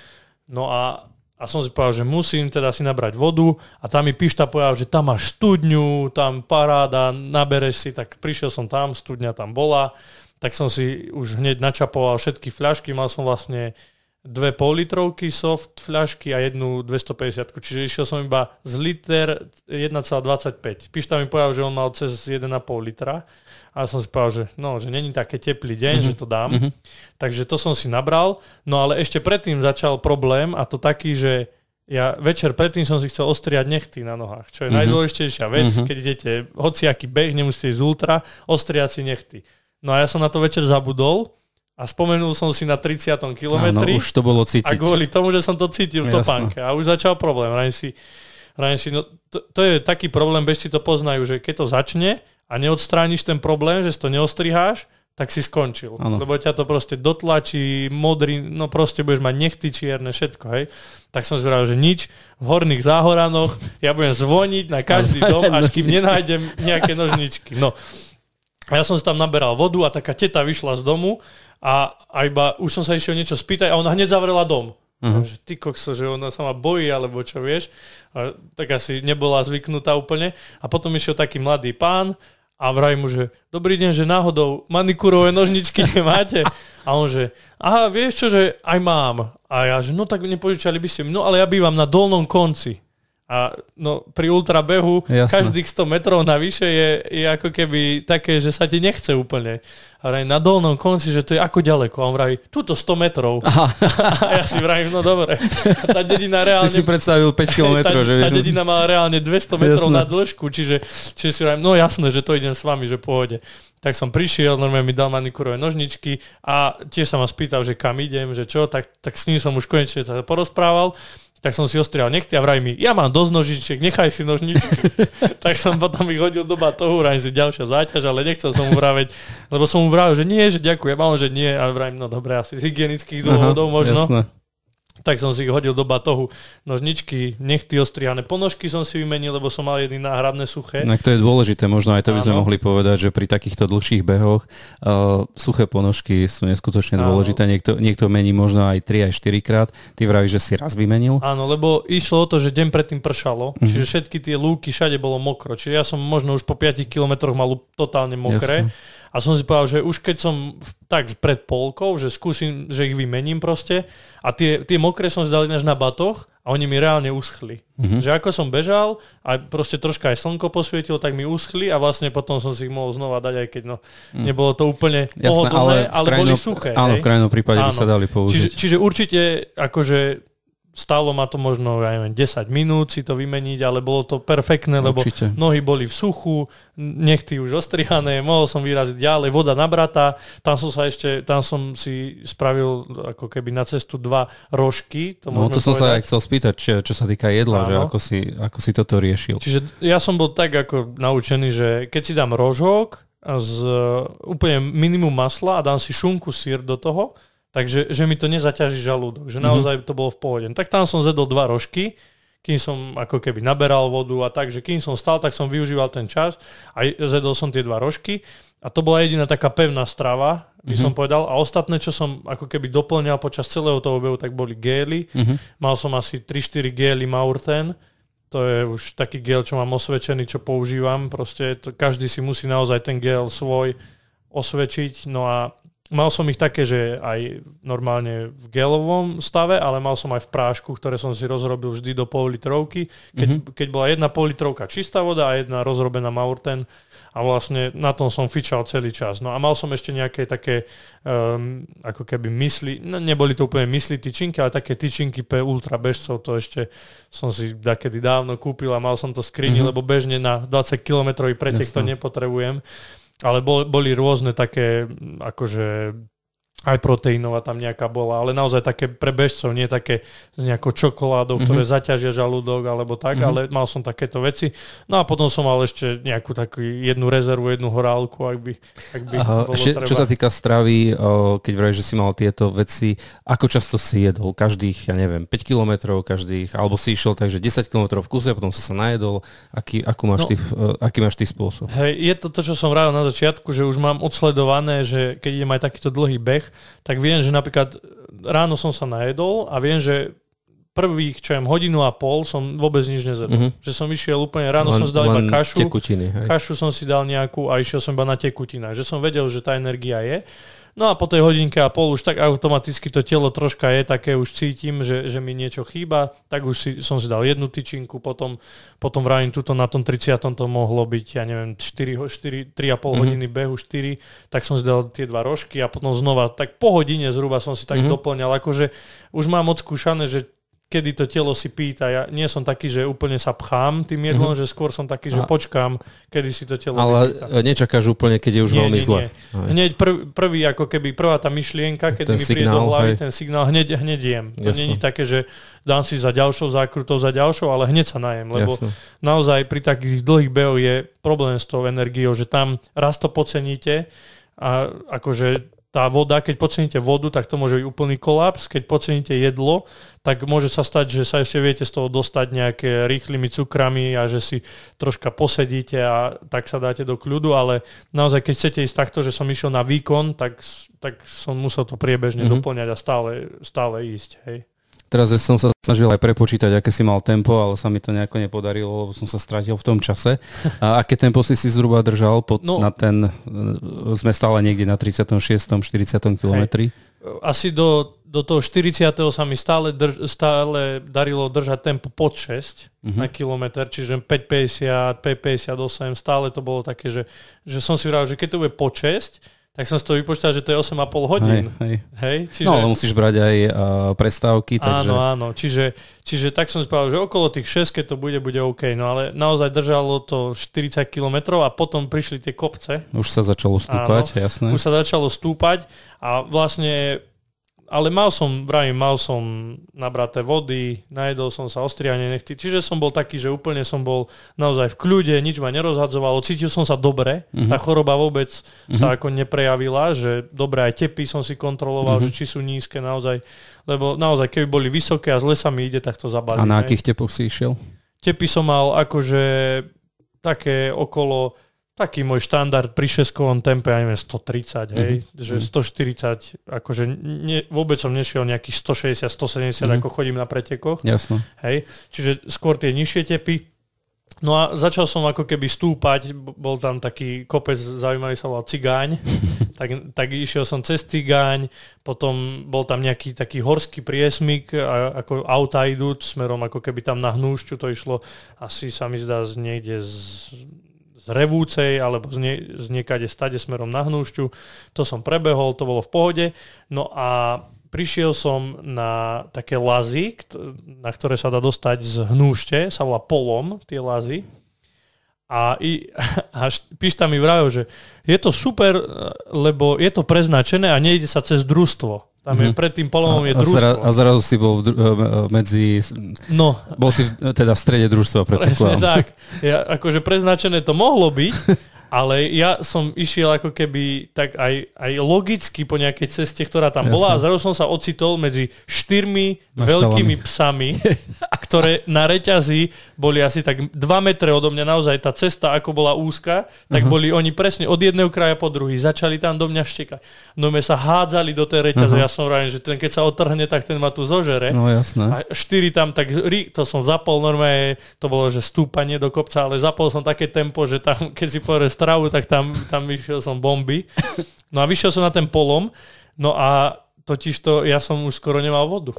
No a a som si povedal, že musím teda si nabrať vodu a tam mi Pišta povedal, že tam máš studňu, tam paráda, nabereš si, tak prišiel som tam, studňa tam bola, tak som si už hneď načapoval všetky fľašky, mal som vlastne dve pol litrovky soft fľašky a jednu 250. Čiže išiel som iba z liter 1,25. Pišta mi povedal, že on mal cez 1,5 litra a som si povedal, že no, že není také teplý deň, mm-hmm. že to dám. Mm-hmm. Takže to som si nabral. No ale ešte predtým začal problém a to taký, že ja večer predtým som si chcel ostriať nechty na nohách, čo je mm-hmm. najdôležitejšia vec, mm-hmm. keď idete hociaký beh, nemusíte ísť ultra, ostriať si nechty. No a ja som na to večer zabudol a spomenul som si na 30. kilometri. už to bolo cítiť. A kvôli tomu, že som to cítil v topánke. A už začal problém. Rajím si, si, no, to, to je taký problém, bežci to poznajú, že keď to začne, a neodstrániš ten problém, že si to neostriháš, tak si skončil. Ano. Lebo ťa to proste dotlačí, modrý, no proste budeš mať nechty čierne, všetko, hej. Tak som si že nič, v horných záhoranoch ja budem zvoniť na každý dom, až kým nenájdem nejaké nožničky. No. A ja som si tam naberal vodu a taká teta vyšla z domu a, a iba už som sa išiel niečo spýtať a ona hneď zavrela dom. Uh-huh. Že ty kokso, že ona sa ma bojí, alebo čo vieš. A tak asi nebola zvyknutá úplne. A potom išiel taký mladý pán a vraj mu, že dobrý deň, že náhodou manikúrové nožničky nemáte. A on, že aha, vieš čo, že aj mám. A ja, že no tak nepožičali by ste mi. No ale ja bývam na dolnom konci. A no, pri ultrabehu Jasne. každých 100 metrov navyše je, je ako keby také, že sa ti nechce úplne. A vraj na dolnom konci, že to je ako ďaleko. A on vraví, tuto 100 metrov. Aha. A ja si vravím, no dobre. A tá dedina reálne... Ty si predstavil 5 km, tá, že Tá dedina má reálne 200 metrov jasné. na dĺžku, čiže, čiže si vravím, no jasné, že to idem s vami, že pohode. Tak som prišiel, normálne mi dal manikúrové nožničky a tiež sa ma spýtal, že kam idem, že čo, tak, tak s ním som už konečne sa porozprával tak som si ostrial nechty a vraj mi, ja mám dosť nožičiek, nechaj si nožničky. tak som potom ich hodil do batohu, vraj si ďalšia záťaž, ale nechcel som mu vraveť, lebo som mu vravil, že nie, že ďakujem, ale že nie, a vraj no dobre, asi z hygienických dôvodov možno. Jasné tak som si ich hodil do batohu. Nožničky, nechty ostrihané ponožky som si vymenil, lebo som mal jedny náhradné suché. Tak to je dôležité, možno aj to by sme mohli povedať, že pri takýchto dlhších behoch uh, suché ponožky sú neskutočne Áno. dôležité. Niekto, niekto mení možno aj 3, aj 4 krát. Ty vravíš, že si raz vymenil? Áno, lebo išlo o to, že deň predtým pršalo, mm-hmm. čiže všetky tie lúky všade bolo mokro. Čiže ja som možno už po 5 kilometroch mal totálne mokré. Jasne a som si povedal, že už keď som tak pred polkou, že skúsim, že ich vymením proste a tie, tie mokré som zdal až na batoch a oni mi reálne uschli. Mm-hmm. Že ako som bežal a proste troška aj slnko posvietilo, tak mi uschli a vlastne potom som si ich mohol znova dať, aj keď no, mm. nebolo to úplne Jasné, pohodlné, ale, ale krajino, boli suché. Áno, hej? v krajnom prípade áno. by sa dali použiť. Čiže, čiže určite akože Stálo ma to možno, ja neviem, 10 minút si to vymeniť, ale bolo to perfektné, lebo Určite. nohy boli v suchu, nechty už ostrihané, mohol som vyraziť ďalej, voda nabratá, tam som sa ešte, tam som si spravil ako keby na cestu dva rožky. To no to som povedať. sa aj chcel spýtať, čo, čo sa týka jedla, že ako si, ako si toto riešil. Čiže ja som bol tak ako naučený, že keď si dám rožok z úplne minimum masla a dám si šunku, sír do toho, Takže že mi to nezaťaží žalúdok, že mhm. naozaj to bolo v pohode. Tak tam som zedol dva rožky, kým som ako keby naberal vodu a tak, že kým som stal, tak som využíval ten čas a zedol som tie dva rožky a to bola jediná taká pevná strava, by mm-hmm. som povedal. A ostatné, čo som ako keby doplňal počas celého toho obehu, tak boli gély. Mm-hmm. Mal som asi 3-4 gély Maurten. To je už taký gel, čo mám osvedčený, čo používam. Proste to, každý si musí naozaj ten gel svoj osvedčiť. No a mal som ich také, že aj normálne v gelovom stave, ale mal som aj v prášku, ktoré som si rozrobil vždy do pol litrovky. Keď, mm-hmm. keď bola jedna pol litrovka čistá voda a jedna rozrobená Maurten, a vlastne na tom som fičal celý čas. No a mal som ešte nejaké také um, ako keby mysli, no neboli to úplne mysli tyčinky, ale také tyčinky pre ultra bežcov, to ešte som si takedy dávno kúpil a mal som to skrini, mm-hmm. lebo bežne na 20 km pretek Jasne. to nepotrebujem. Ale bol, boli rôzne také akože aj proteínová tam nejaká bola, ale naozaj také pre bežcov, nie také s nejakou čokoládou, mm-hmm. ktoré zaťažia žalúdok alebo tak, mm-hmm. ale mal som takéto veci. No a potom som mal ešte nejakú takú jednu rezervu, jednu horálku, ak by, ak by Aha, bolo ešte, treba. Čo sa týka stravy, keď vravíš, že si mal tieto veci, ako často si jedol? Každých, ja neviem, 5 kilometrov, každých, alebo si išiel takže 10 kilometrov v kuse a potom si sa najedol. Aký, akú máš no, ty, aký máš ty spôsob? Hej, je to to, čo som vravil na začiatku, že už mám odsledované, že keď idem aj takýto dlhý beh, tak viem, že napríklad ráno som sa najedol a viem, že prvých, čo viem, hodinu a pol som vôbec nič nezjedol. Mm-hmm. Že som išiel úplne, ráno len, som si dal iba kašu, tekutiny, hej. kašu som si dal nejakú a išiel som iba na tekutinách. Že som vedel, že tá energia je. No a po tej hodinke a pol už tak automaticky to telo troška je také, už cítim, že, že mi niečo chýba, tak už si, som si dal jednu tyčinku, potom, potom vravím tuto na tom 30. to mohlo byť, ja neviem, 4, 4 3,5 mm-hmm. hodiny behu, 4, tak som si dal tie dva rožky a potom znova, tak po hodine zhruba som si tak mm-hmm. doplňal, akože už mám odskúšané, že kedy to telo si pýta. Ja nie som taký, že úplne sa pchám tým jedlom, mm-hmm. že skôr som taký, že a... počkám, kedy si to telo Ale vypýta. nečakáš úplne, keď je už nie, veľmi nie, zle. Nie. Hneď prv, prvý, ako keby prvá tá myšlienka, keď ten mi príde do hlavy hej. ten signál, hneď, hneď jem. To nie je také, že dám si za ďalšou zákrutou, za ďalšou, ale hneď sa najem, lebo Jasne. naozaj pri takých dlhých behoch je problém s tou energiou, že tam raz to poceníte a akože tá voda, keď podceníte vodu, tak to môže byť úplný kolaps. Keď podceníte jedlo, tak môže sa stať, že sa ešte viete z toho dostať nejaké rýchlymi cukrami a že si troška posedíte a tak sa dáte do kľudu, ale naozaj keď chcete ísť takto, že som išiel na výkon, tak, tak som musel to priebežne mm-hmm. doplňať a stále, stále ísť. Hej. Teraz som sa snažil aj prepočítať, aké si mal tempo, ale sa mi to nejako nepodarilo, lebo som sa stratil v tom čase. A aké tempo si si zhruba držal pod, no, na ten, e, sme stále niekde na 36. 40. kilometri? Asi do, do toho 40. sa mi stále, drž, stále darilo držať tempo pod 6 uh-huh. na kilometr, čiže 5,50, 5,58, stále to bolo také, že, že som si vral, že keď to bude pod 6, tak som si to vypočítal, že to je 8,5 hodín. Hej, hej. hej? Čiže... No, ale musíš brať aj uh, prestávky. Takže... Áno, áno. Čiže, čiže tak som si povedal, že okolo tých 6, keď to bude, bude OK. No ale naozaj držalo to 40 km a potom prišli tie kopce. Už sa začalo stúpať, áno, jasné. Už sa začalo stúpať a vlastne ale mal som, vravím, mal som nabraté vody, najedol som sa ostriane nechty, čiže som bol taký, že úplne som bol naozaj v kľude, nič ma nerozhadzovalo, cítil som sa dobre, uh-huh. tá choroba vôbec uh-huh. sa ako neprejavila, že dobre aj tepy som si kontroloval, uh-huh. že či sú nízke naozaj, lebo naozaj keby boli vysoké a zle sa mi ide, tak to zabalím. A na akých tepoch si išiel? Tepy som mal akože také okolo taký môj štandard pri šeskovom tempe, ja neviem, 130, hej, mm-hmm. že 140, akože ne, vôbec som nešiel nejakých 160, 170, mm-hmm. ako chodím na pretekoch. Jasno. Hej, čiže skôr tie nižšie tepy. No a začal som ako keby stúpať, bol tam taký kopec, zaujímavý sa volal Cigáň, tak, tak išiel som cez Cigáň, potom bol tam nejaký taký horský priesmik, a, ako auta idú smerom ako keby tam na hnúšťu, to išlo asi sa mi zdá z niekde z z Revúcej alebo z, nie, z niekade stade smerom na Hnúšťu. To som prebehol, to bolo v pohode. No a prišiel som na také lazy, na ktoré sa dá dostať z Hnúšte, sa volá Polom, tie lazy. A, i, a Pišta mi vravil, že je to super, lebo je to preznačené a nejde sa cez družstvo. Tam je, mm-hmm. pred tým polomom je družstvo. A, zrazu si bol v, medzi... No. Bol si v, teda v strede družstva, Presne tak. Ja, akože preznačené to mohlo byť, ale ja som išiel ako keby tak aj, aj logicky po nejakej ceste, ktorá tam Jasne. bola a zrazu som sa ocitol medzi štyrmi. Veľkými psami, ktoré na reťazi boli asi tak 2 metre odo mňa, naozaj tá cesta, ako bola úzka, tak uh-huh. boli oni presne od jedného kraja po druhý, začali tam do mňa štekať. No my sa hádzali do tej reťaze, uh-huh. ja som rád, že ten keď sa otrhne, tak ten ma tu zožere. No jasné. A štyri tam, tak to som zapol normálne, to bolo, že stúpanie do kopca, ale zapol som také tempo, že tam, keď si povedal stravu, tak tam, tam vyšiel som bomby. No a vyšiel som na ten polom, no a totiž to ja som už skoro nemal vodu.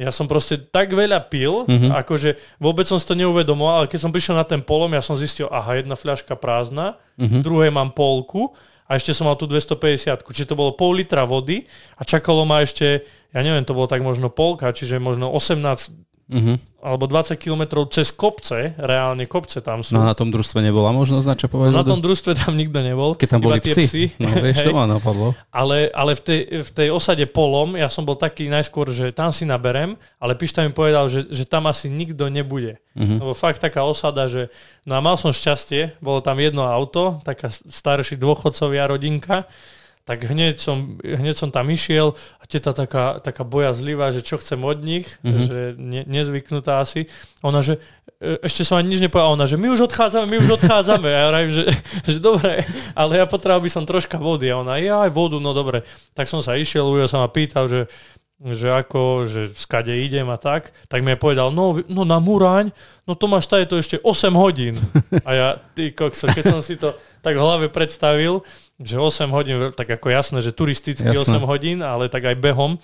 Ja som proste tak veľa pil, mm-hmm. akože vôbec som si to neuvedomoval, ale keď som prišiel na ten polom, ja som zistil, aha, jedna fľaška prázdna, mm-hmm. v druhej mám polku a ešte som mal tu 250, čiže to bolo pol litra vody a čakalo ma ešte, ja neviem, to bolo tak možno polka, čiže možno 18 uh-huh. alebo 20 kilometrov cez kopce, reálne kopce tam sú. No na tom družstve nebola možnosť načapovať no, Na tom družstve tam nikto nebol. Keď tam boli psi. psi. No vieš, to ma napadlo. Ale, ale v, tej, v tej osade polom, ja som bol taký najskôr, že tam si naberem, ale Pišta mi povedal, že, že tam asi nikto nebude. Uh-huh. Lebo fakt taká osada, že no a mal som šťastie, bolo tam jedno auto, taká starší dôchodcovia rodinka, tak hneď som, hneď som tam išiel a teta taká, taká bojazlivá, že čo chcem od nich, mm-hmm. že ne, nezvyknutá asi. Ona, že e, ešte som ani nič nepovedala, ona, že my už odchádzame, my už odchádzame. A ja hovorím, že, že dobre, ale ja potreboval by som troška vody. A ona, ja aj vodu, no dobre. Tak som sa išiel, Ujo sa ma pýtal, že, že ako, že skade idem a tak, tak mi povedal, no, no na Muráň, no to máš tady to ešte 8 hodín. A ja, ty kokso, keď som si to tak v hlave predstavil, že 8 hodín, tak ako jasné, že turisticky jasné. 8 hodín, ale tak aj behom,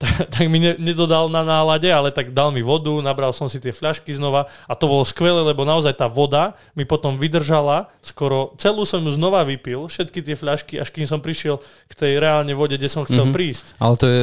tak, tak mi ne, nedodal na nálade, ale tak dal mi vodu, nabral som si tie fľašky znova a to bolo skvelé, lebo naozaj tá voda mi potom vydržala, skoro celú som ju znova vypil, všetky tie fľašky, až kým som prišiel k tej reálne vode, kde som chcel mm-hmm. prísť. Ale to je,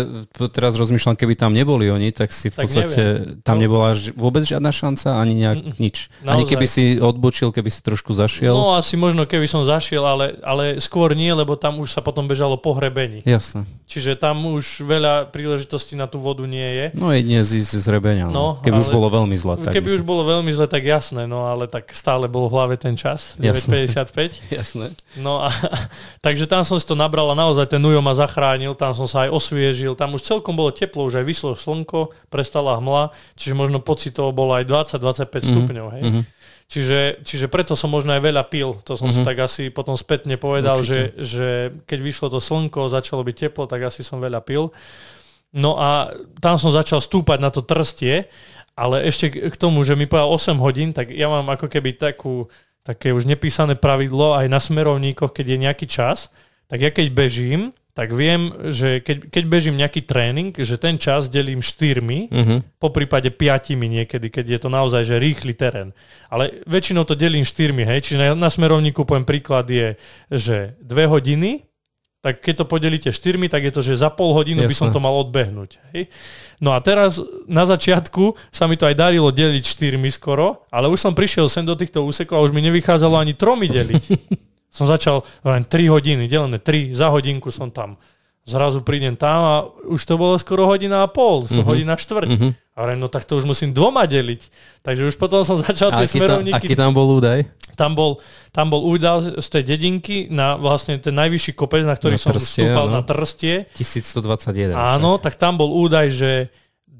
teraz rozmýšľam, keby tam neboli oni, tak si v tak podstate neviem. tam nebola vôbec žiadna šanca, ani nejak mm, nič. Naozaj. Ani keby si odbočil, keby si trošku zašiel. No asi možno keby som zašiel, ale, ale skôr nie, lebo tam už sa potom bežalo po hrebení. Jasne. Čiže tam už veľa príležitostí na tú vodu nie je. No jedine z, z hrebenia. No. no. Keby ale, už bolo veľmi zle. Tak keby myslím. už bolo veľmi zle, tak jasné, no ale tak stále bol v hlave ten čas, 9.55. jasné. No a takže tam som si to nabral a naozaj ten Nujo ma zachránil, tam som sa aj osviežil, tam už celkom bolo teplo, už aj vyslo slnko, prestala hmla, čiže možno pocitovo bolo aj 20-25 mm-hmm. stupňov. Hej. Mm-hmm. Čiže, čiže preto som možno aj veľa pil. To som mm-hmm. si mhm. tak asi potom spätne povedal, že, že keď vyšlo to slnko, začalo byť teplo, tak asi som veľa pil. No a tam som začal stúpať na to trstie, ale ešte k tomu, že mi povedal 8 hodín, tak ja mám ako keby takú, také už nepísané pravidlo aj na smerovníkoch, keď je nejaký čas, tak ja keď bežím, tak viem, že keď, keď bežím nejaký tréning, že ten čas delím štyrmi, uh-huh. po prípade piatimi niekedy, keď je to naozaj že rýchly terén. Ale väčšinou to delím štyrmi, hej, čiže na, na smerovníku poviem príklad je, že dve hodiny, tak keď to podelíte štyrmi, tak je to, že za pol hodinu Jasne. by som to mal odbehnúť. Hej? No a teraz na začiatku sa mi to aj darilo deliť štyrmi skoro, ale už som prišiel sem do týchto úsekov a už mi nevychádzalo ani tromi deliť. som začal len 3 hodiny, delené 3, za hodinku som tam. Zrazu prídem tam a už to bolo skoro hodina a pol, uh-huh. hodina štvrť. Uh-huh. A no tak to už musím doma deliť. Takže už potom som začal tie smerovníky... Aký tam bol údaj? Tam bol, tam bol údaj z tej dedinky na vlastne ten najvyšší kopec, na ktorý na som trstie, vstúpal no. na Trstie. 1121. Áno, však. tak tam bol údaj, že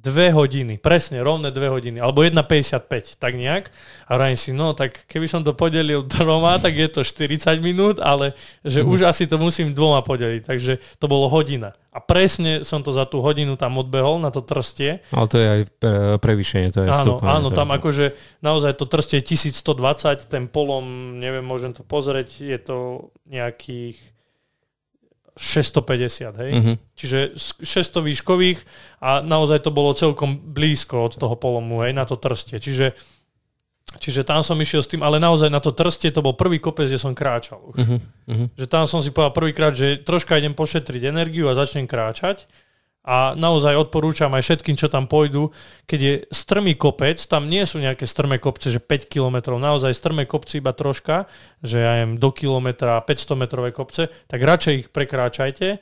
dve hodiny, presne, rovné dve hodiny, alebo 1,55, tak nejak. A vrajím si, no tak keby som to podelil troma, tak je to 40 minút, ale že mm. už asi to musím dvoma podeliť, takže to bolo hodina. A presne som to za tú hodinu tam odbehol na to trstie. Ale to je aj prevýšenie, to je Áno, stupné, áno, tam je... akože naozaj to trstie 1120, ten polom, neviem, môžem to pozrieť, je to nejakých 650, hej? Uh-huh. Čiže 600 výškových a naozaj to bolo celkom blízko od toho polomu, hej, na to trstie. Čiže, čiže tam som išiel s tým, ale naozaj na to trstie to bol prvý kopec, kde som kráčal už. Uh-huh. Že tam som si povedal prvýkrát, že troška idem pošetriť energiu a začnem kráčať. A naozaj odporúčam aj všetkým, čo tam pôjdu, keď je strmý kopec, tam nie sú nejaké strmé kopce, že 5 km, naozaj strmé kopce iba troška, že ja jem do kilometra, 500 metrové kopce, tak radšej ich prekráčajte,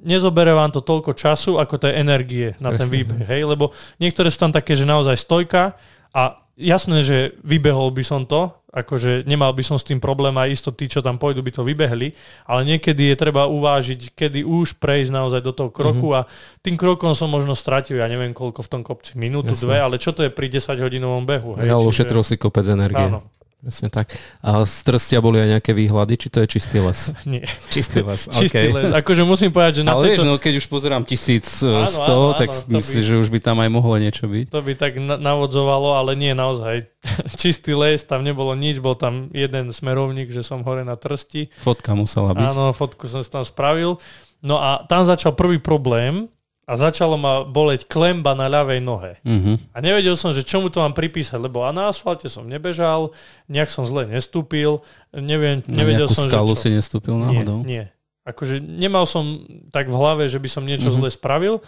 nezobere vám to toľko času, ako tej energie na Presne. ten výbeh, hej, lebo niektoré sú tam také, že naozaj stojka a jasné, že vybehol by som to, akože nemal by som s tým problém a isto tí, čo tam pôjdu, by to vybehli, ale niekedy je treba uvážiť, kedy už prejsť naozaj do toho kroku mm-hmm. a tým krokom som možno stratil, ja neviem koľko v tom kopci, minútu, Jasne. dve, ale čo to je pri 10 hodinovom behu? Hej? Ja ušetril si kopec energie. Áno. Presne tak. A z trstia boli aj nejaké výhľady, či to je čistý les? Nie. Čistý les, Čistý les. Akože musím povedať, že na Ale tejto... vieš, no keď už pozerám 1100, tak áno, myslím by... že už by tam aj mohlo niečo byť. To by tak na- navodzovalo, ale nie naozaj. Čistý les, tam nebolo nič, bol tam jeden smerovník, že som hore na trsti. Fotka musela byť. Áno, fotku som si tam spravil. No a tam začal prvý problém, a začalo ma boleť klemba na ľavej nohe. Uh-huh. A nevedel som, že čomu to mám pripísať, lebo a na asfalte som nebežal, nejak som zle nestúpil, neviem, nevedel som, že čo. si nestúpil náhodou? Nie, nie. Akože nemal som tak v hlave, že by som niečo uh-huh. zle spravil.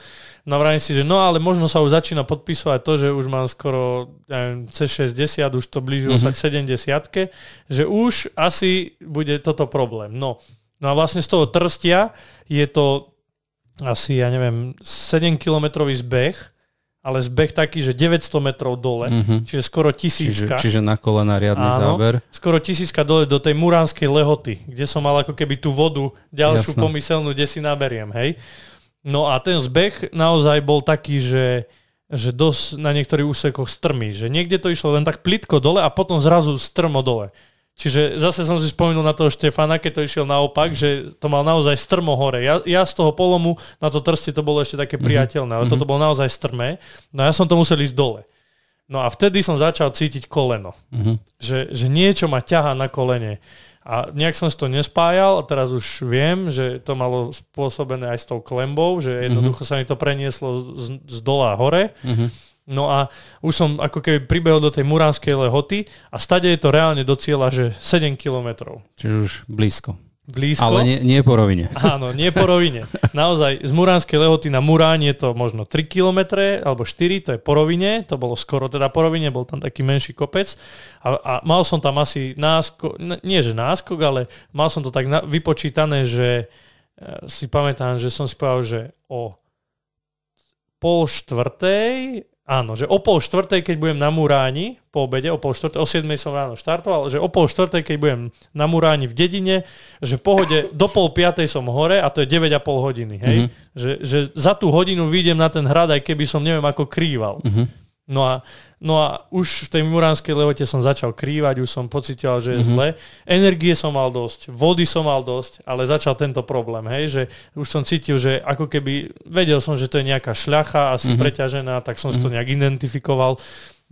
No vrajím si, že no ale možno sa už začína podpisovať to, že už mám skoro neviem, cez 60, už to blížilo uh-huh. sa k 70 že už asi bude toto problém. No, no a vlastne z toho trstia je to asi, ja neviem, 7-kilometrový zbeh, ale zbeh taký, že 900 metrov dole, mm-hmm. čiže skoro tisícka. Čiže, čiže na kolena riadny Áno, záber. skoro tisícka dole do tej muránskej lehoty, kde som mal ako keby tú vodu ďalšiu Jasne. pomyselnú, kde si naberiem, hej. No a ten zbeh naozaj bol taký, že, že dosť na niektorých úsekoch strmý, že niekde to išlo len tak plitko dole a potom zrazu strmo dole. Čiže zase som si spomenul na toho Štefana, keď to išiel naopak, že to mal naozaj strmo hore. Ja, ja z toho polomu na to trste to bolo ešte také mhm. priateľné, ale mm-hmm. toto bolo naozaj strmé. No ja som to musel ísť dole. No a vtedy som začal cítiť koleno. Mm-hmm. Že, že niečo ma ťaha na kolene. A nejak som si to nespájal a teraz už viem, že to malo spôsobené aj s tou klembou, že jednoducho mm-hmm. sa mi to prenieslo z, z dola hore. Mm-hmm No a už som ako keby pribehol do tej muránskej lehoty a stade je to reálne do cieľa, že 7 kilometrov. Čiže už blízko. Blízko. Ale nie, nie po rovine. Áno, nie po rovine. Naozaj, z Muránskej lehoty na Murán je to možno 3 km alebo 4, to je po rovine, to bolo skoro teda po rovine, bol tam taký menší kopec a, a mal som tam asi náskok, nie že náskok, ale mal som to tak na, vypočítané, že e, si pamätám, že som si povedal, že o pol štvrtej Áno, že o pol štvrtej, keď budem na Muráni, po obede, o pol štvrtej, o 7 som ráno štartoval, že o pol štvrtej, keď budem na Muráni v dedine, že pohode do pol piatej som hore a to je 9,5 hodiny, hej? Mm-hmm. Že, že za tú hodinu vyjdem na ten hrad, aj keby som neviem ako krýval. Mm-hmm. No a No a už v tej muránskej lehote som začal krývať, už som pocitoval, že je mm-hmm. zle. Energie som mal dosť, vody som mal dosť, ale začal tento problém, hej, že už som cítil, že ako keby, vedel som, že to je nejaká šľacha, asi mm-hmm. preťažená, tak som mm-hmm. si to mhm. nejak identifikoval.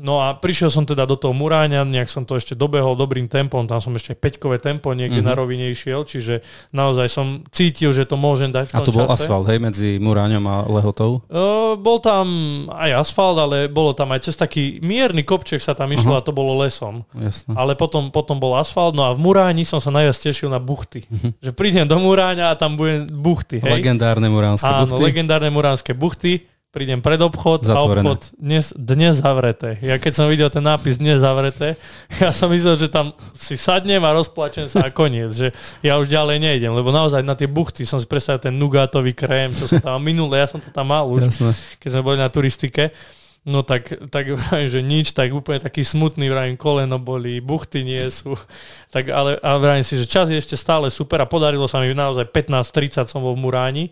No a prišiel som teda do toho Muráňa, nejak som to ešte dobehol dobrým tempom, tam som ešte peťkové tempo niekde mm-hmm. na rovine išiel, čiže naozaj som cítil, že to môžem dať v tom A to bol čase. asfalt, hej, medzi Muráňom a Lehotou? Uh, bol tam aj asfalt, ale bolo tam aj cez taký mierny kopček sa tam išlo uh-huh. a to bolo lesom. Jasne. Ale potom, potom bol asfalt, no a v Muráni som sa najviac tešil na buchty. Uh-huh. Že prídem do Muráňa a tam budem buchty, hej. Legendárne muránske buchty. Áno, legendárne muránske buchty prídem pred obchod Zatvorené. a obchod dnes, dnes zavreté. Ja keď som videl ten nápis dnes zavreté, ja som myslel, že tam si sadnem a rozplačem sa a koniec, že ja už ďalej nejdem, lebo naozaj na tie buchty som si predstavil ten nugátový krém, čo som tam minule, ja som to tam mal už, Jasne. keď sme boli na turistike. No tak, tak vrajím, že nič, tak úplne taký smutný, vrajím, koleno boli, buchty nie sú. Tak ale, ale vrajím si, že čas je ešte stále super a podarilo sa mi naozaj 15-30 som bol v Muráni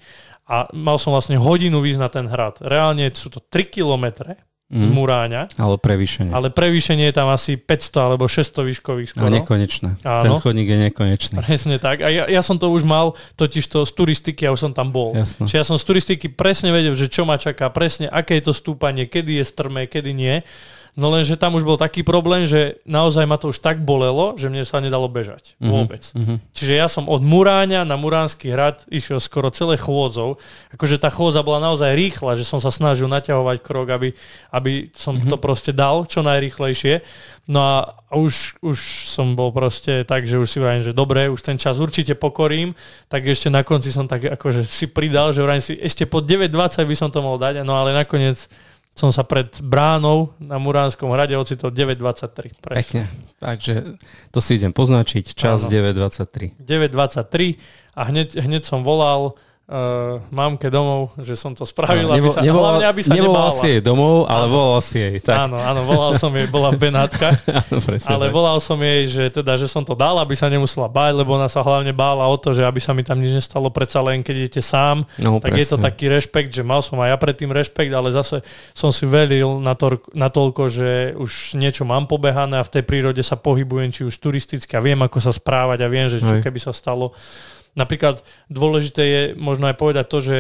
a mal som vlastne hodinu výsť na ten hrad. Reálne sú to 3 kilometre mm. z mhm. Muráňa. Ale prevýšenie. Ale prevýšenie je tam asi 500 alebo 600 výškových skoro. A nekonečné. Áno. Ten chodník je nekonečný. Presne tak. A ja, ja som to už mal totiž to z turistiky, ja už som tam bol. Jasne. Čiže ja som z turistiky presne vedel, že čo ma čaká, presne aké je to stúpanie, kedy je strmé, kedy nie. No lenže tam už bol taký problém, že naozaj ma to už tak bolelo, že mne sa nedalo bežať. Mm-hmm. Vôbec. Mm-hmm. Čiže ja som od Muráňa na Muránsky hrad išiel skoro celé chôdzou. Akože tá chôdza bola naozaj rýchla, že som sa snažil naťahovať krok, aby, aby som mm-hmm. to proste dal čo najrýchlejšie. No a už, už som bol proste tak, že už si vrajím, že dobre, už ten čas určite pokorím, tak ešte na konci som tak akože si pridal, že vrajím si ešte po 9.20 by som to mohol dať, no ale nakoniec som sa pred bránou na Muránskom hrade ocitol 9.23. Pekne. Takže to si idem poznačiť. Čas 9.23. 9.23 a hneď, hneď som volal uh, mamke domov, že som to spravil, no, nebo, aby sa, nevolal, hlavne, aby sa nevolal si jej domov, ale áno, volal si jej. Tak. Áno, áno, volal som jej, bola v Benátkach, ale tak. volal som jej, že teda, že som to dal, aby sa nemusela báť, lebo ona sa hlavne bála o to, že aby sa mi tam nič nestalo, predsa len keď idete sám, no, tak presne. je to taký rešpekt, že mal som aj ja predtým rešpekt, ale zase som si velil na, to, na toľko, že už niečo mám pobehané a v tej prírode sa pohybujem, či už turisticky a viem, ako sa správať a viem, že čo keby sa stalo, Napríklad dôležité je možno aj povedať to, že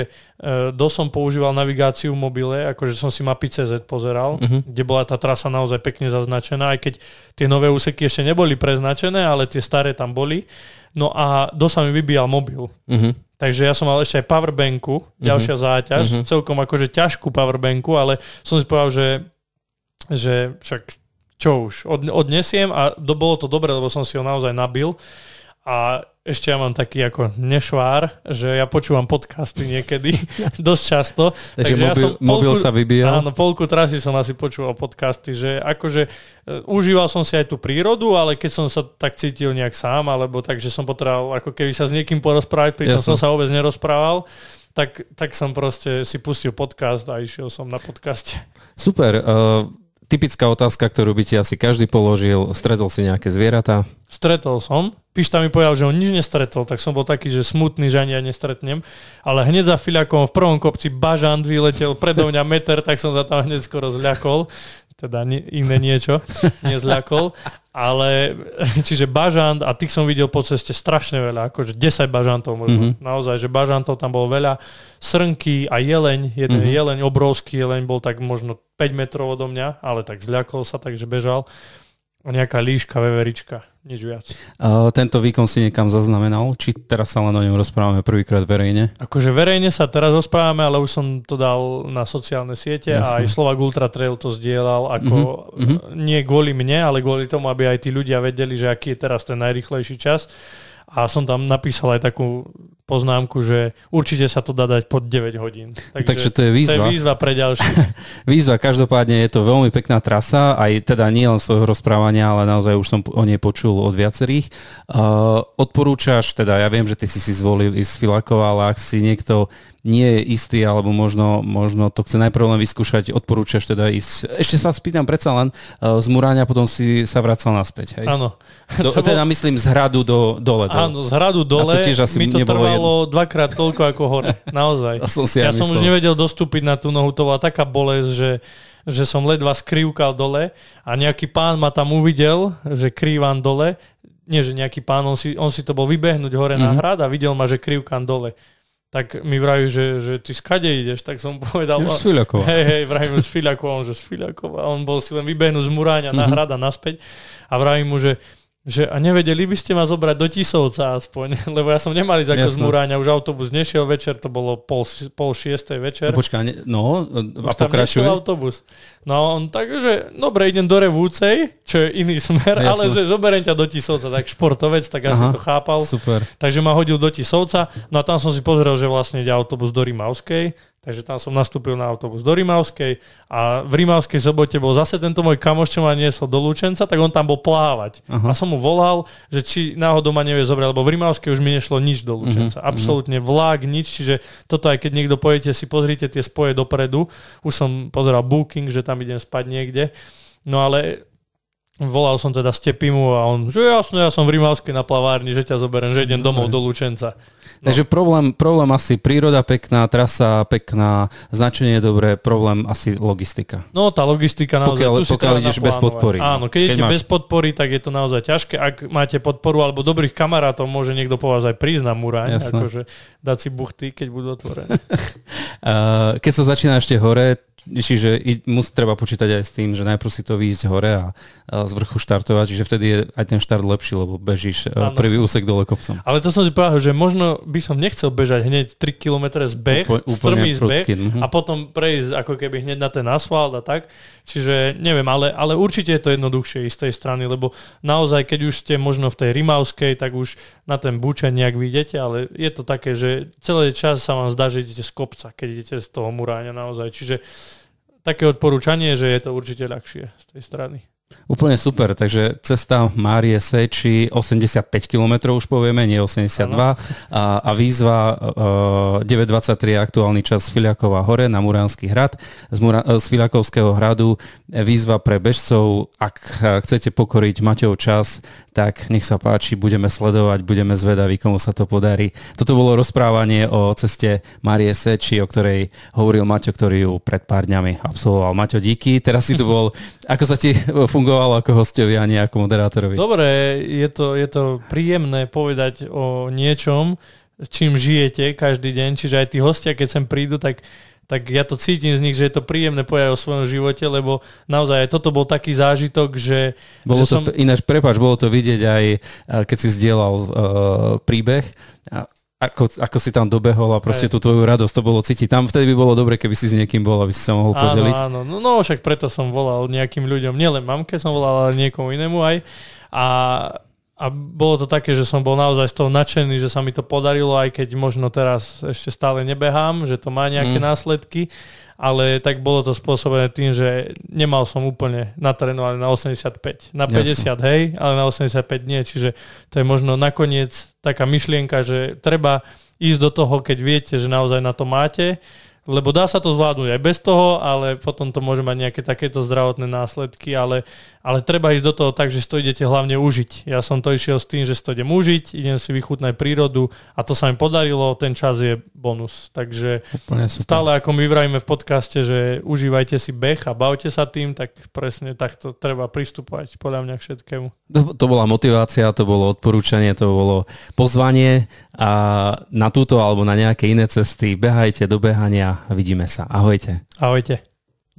do som používal navigáciu v mobile, akože som si mapy CZ pozeral, uh-huh. kde bola tá trasa naozaj pekne zaznačená, aj keď tie nové úseky ešte neboli preznačené, ale tie staré tam boli. No a do sa mi vybíjal mobil. Uh-huh. Takže ja som mal ešte aj powerbanku, ďalšia uh-huh. záťaž, uh-huh. celkom akože ťažkú powerbanku, ale som si povedal, že, že však čo už, od, odnesiem a do, bolo to dobre, lebo som si ho naozaj nabil. A ešte ja mám taký ako nešvár, že ja počúvam podcasty niekedy, dosť často. Takže, takže mobil, ja som polku, mobil sa vybíjal? Áno, polku trasy som asi počúval podcasty, že akože uh, užíval som si aj tú prírodu, ale keď som sa tak cítil nejak sám, alebo tak, že som potreboval ako keby sa s niekým porozprávať, pritom som sa vôbec nerozprával, tak, tak som proste si pustil podcast a išiel som na podcaste. Super. Uh, typická otázka, ktorú by ti asi každý položil. Stretol si nejaké zvieratá? Stretol som. Pišta mi povedal, že on nič nestretol, tak som bol taký, že smutný, že ani ja nestretnem. Ale hneď za filiakom v prvom kopci bažant vyletel predo mňa meter, tak som za tam hneď skoro zľakol. Teda iné niečo, nezľakol. Ale, čiže bažant, a tých som videl po ceste strašne veľa, akože 10 bažantov možno. Mm-hmm. Naozaj, že bažantov tam bolo veľa. Srnky a jeleň, jeden mm-hmm. jeleň, obrovský jeleň, bol tak možno 5 metrov odo mňa, ale tak zľakol sa, takže bežal. A nejaká líška, veverička, nič viac. Uh, tento výkon si niekam zaznamenal? Či teraz sa len o ňom rozprávame prvýkrát verejne? Akože verejne sa teraz rozprávame, ale už som to dal na sociálne siete Jasne. a aj Slovak Ultra Trail to zdieľal ako uh-huh. nie kvôli mne, ale kvôli tomu, aby aj tí ľudia vedeli, že aký je teraz ten najrychlejší čas a som tam napísal aj takú poznámku, že určite sa to dá dať pod 9 hodín. Takže, Takže to je výzva. To je výzva pre ďalších. výzva, každopádne je to veľmi pekná trasa, aj teda nie len svojho rozprávania, ale naozaj už som o nej počul od viacerých. Uh, odporúčaš, teda ja viem, že ty si si zvolil ísť z Filakova, ale ak si niekto nie je istý, alebo možno, možno to chce najprv len vyskúšať, odporúčaš teda ísť. Ešte sa spýtam predsa len uh, z Muráňa, potom si sa vracal naspäť, hej? Áno. Do, teda myslím z hradu do, dole. Do... Áno, z hradu dole. A to tiež asi mi to trvalo jedno. dvakrát toľko ako hore. Naozaj. som si ja, ja som už nevedel dostúpiť na tú nohu, to bola taká bolesť, že že som ledva skrývkal dole a nejaký pán ma tam uvidel, že krývam dole, nie že nejaký pán, on si, on si to bol vybehnúť hore mm-hmm. na mhm. hrad a videl ma, že krývkam dole tak mi vrajú, že, že ty skade ideš, tak som povedal... Už z Filiakova. Hej, hej, vravím z Filiakova, on že z Filiakova. On bol si len vybehnúť z Muráňa mm-hmm. na hrad a naspäť. A vravím mu, že že a nevedeli by ste ma zobrať do Tisovca aspoň, lebo ja som nemal ísť ako z Muráňa, už autobus nešiel večer, to bolo pol, pol šiestej večer. No, počká, ne, no, a pokračuj. autobus. No on takže, dobre, idem do Revúcej, čo je iný smer, Jasne. ale že zoberiem ťa do Tisovca, tak športovec, tak ja Aha, to chápal. Super. Takže ma hodil do Tisovca, no a tam som si pozrel, že vlastne ide autobus do Rimavskej, Takže tam som nastúpil na autobus do Rimavskej a v Rimavskej sobote bol zase tento môj kamoš, čo ma niesol do Lučenca, tak on tam bol plávať. Aha. A som mu volal, že či náhodou ma nevie zobrať, lebo v Rimavskej už mi nešlo nič do Lučenca. Uh-huh. Absolútne vlak, nič, čiže toto aj keď niekto pojete si, pozrite tie spoje dopredu. Už som pozeral booking, že tam idem spať niekde. No ale volal som teda Stepimu a on, že jasno, ja som v Rimavskej na plavárni, že ťa zoberiem, že idem domov do Lučenca. No. Takže problém, problém asi príroda pekná, trasa pekná, značenie je dobré, problém asi logistika. No tá logistika naozaj, pokiaľ, tu si pokiaľ ideš bez podpory. Áno, keď, keď idete máš... bez podpory, tak je to naozaj ťažké. Ak máte podporu alebo dobrých kamarátov, môže niekto po vás aj prísť na Muraň, akože dať si buchty, keď budú otvorené. keď sa začína ešte hore, Čiže musí treba počítať aj s tým, že najprv si to výjsť hore a, z vrchu štartovať, čiže vtedy je aj ten štart lepší, lebo bežíš ano. prvý úsek dole kopcom. Ale to som si povedal, že možno by som nechcel bežať hneď 3 km zbeh, Úpl, strmý zbeh uh-huh. a potom prejsť ako keby hneď na ten asfalt a tak. Čiže neviem, ale, ale určite je to jednoduchšie z tej strany, lebo naozaj, keď už ste možno v tej Rimavskej, tak už na ten bučen nejak vyjdete, ale je to také, že celý čas sa vám zdá, že idete z kopca, keď idete z toho muráňa naozaj. Čiže také odporúčanie, že je to určite ľahšie z tej strany. Úplne super, takže cesta Márie Seči 85 km už povieme, nie 82 a, a výzva uh, 9.23 aktuálny čas z Filiakova hore na Muránsky hrad. Z, Mura, z Filiakovského hradu výzva pre bežcov, ak chcete pokoriť Maťov čas, tak nech sa páči, budeme sledovať, budeme zvedaví, komu sa to podarí. Toto bolo rozprávanie o ceste Marie Seči, o ktorej hovoril Maťo, ktorý ju pred pár dňami absolvoval. Maťo, díky. Teraz si tu bol, ako sa ti fungovalo ako hostovi a nie ako moderátorovi? Dobre, je to, je to príjemné povedať o niečom, čím žijete každý deň, čiže aj tí hostia, keď sem prídu, tak tak ja to cítim z nich, že je to príjemné povedať o svojom živote, lebo naozaj toto bol taký zážitok, že... Bolo že to, som... ináč, prepáč, bolo to vidieť aj, keď si zdieľal uh, príbeh, ako, ako si tam dobehol a proste tú tvoju radosť to bolo cítiť. Tam vtedy by bolo dobre, keby si s niekým bol, aby si sa mohol podeliť. Áno, áno, no, no však preto som volal nejakým ľuďom, nielen mamke som volal, ale niekomu inému aj. A a bolo to také, že som bol naozaj z toho nadšený, že sa mi to podarilo, aj keď možno teraz ešte stále nebehám, že to má nejaké mm. následky, ale tak bolo to spôsobené tým, že nemal som úplne natrenované na 85. Na 50, Jasne. hej, ale na 85 nie, čiže to je možno nakoniec taká myšlienka, že treba ísť do toho, keď viete, že naozaj na to máte lebo dá sa to zvládnuť aj bez toho, ale potom to môže mať nejaké takéto zdravotné následky, ale, ale treba ísť do toho tak, že si to idete hlavne užiť. Ja som to išiel s tým, že si to idem užiť, idem si vychutnať prírodu a to sa mi podarilo, ten čas je bonus. Takže stále ako my vravíme v podcaste, že užívajte si beh a bavte sa tým, tak presne takto treba pristupovať podľa mňa k všetkému. To, to bola motivácia, to bolo odporúčanie, to bolo pozvanie a na túto alebo na nejaké iné cesty behajte do behania a vidíme sa. Ahojte. Ahojte.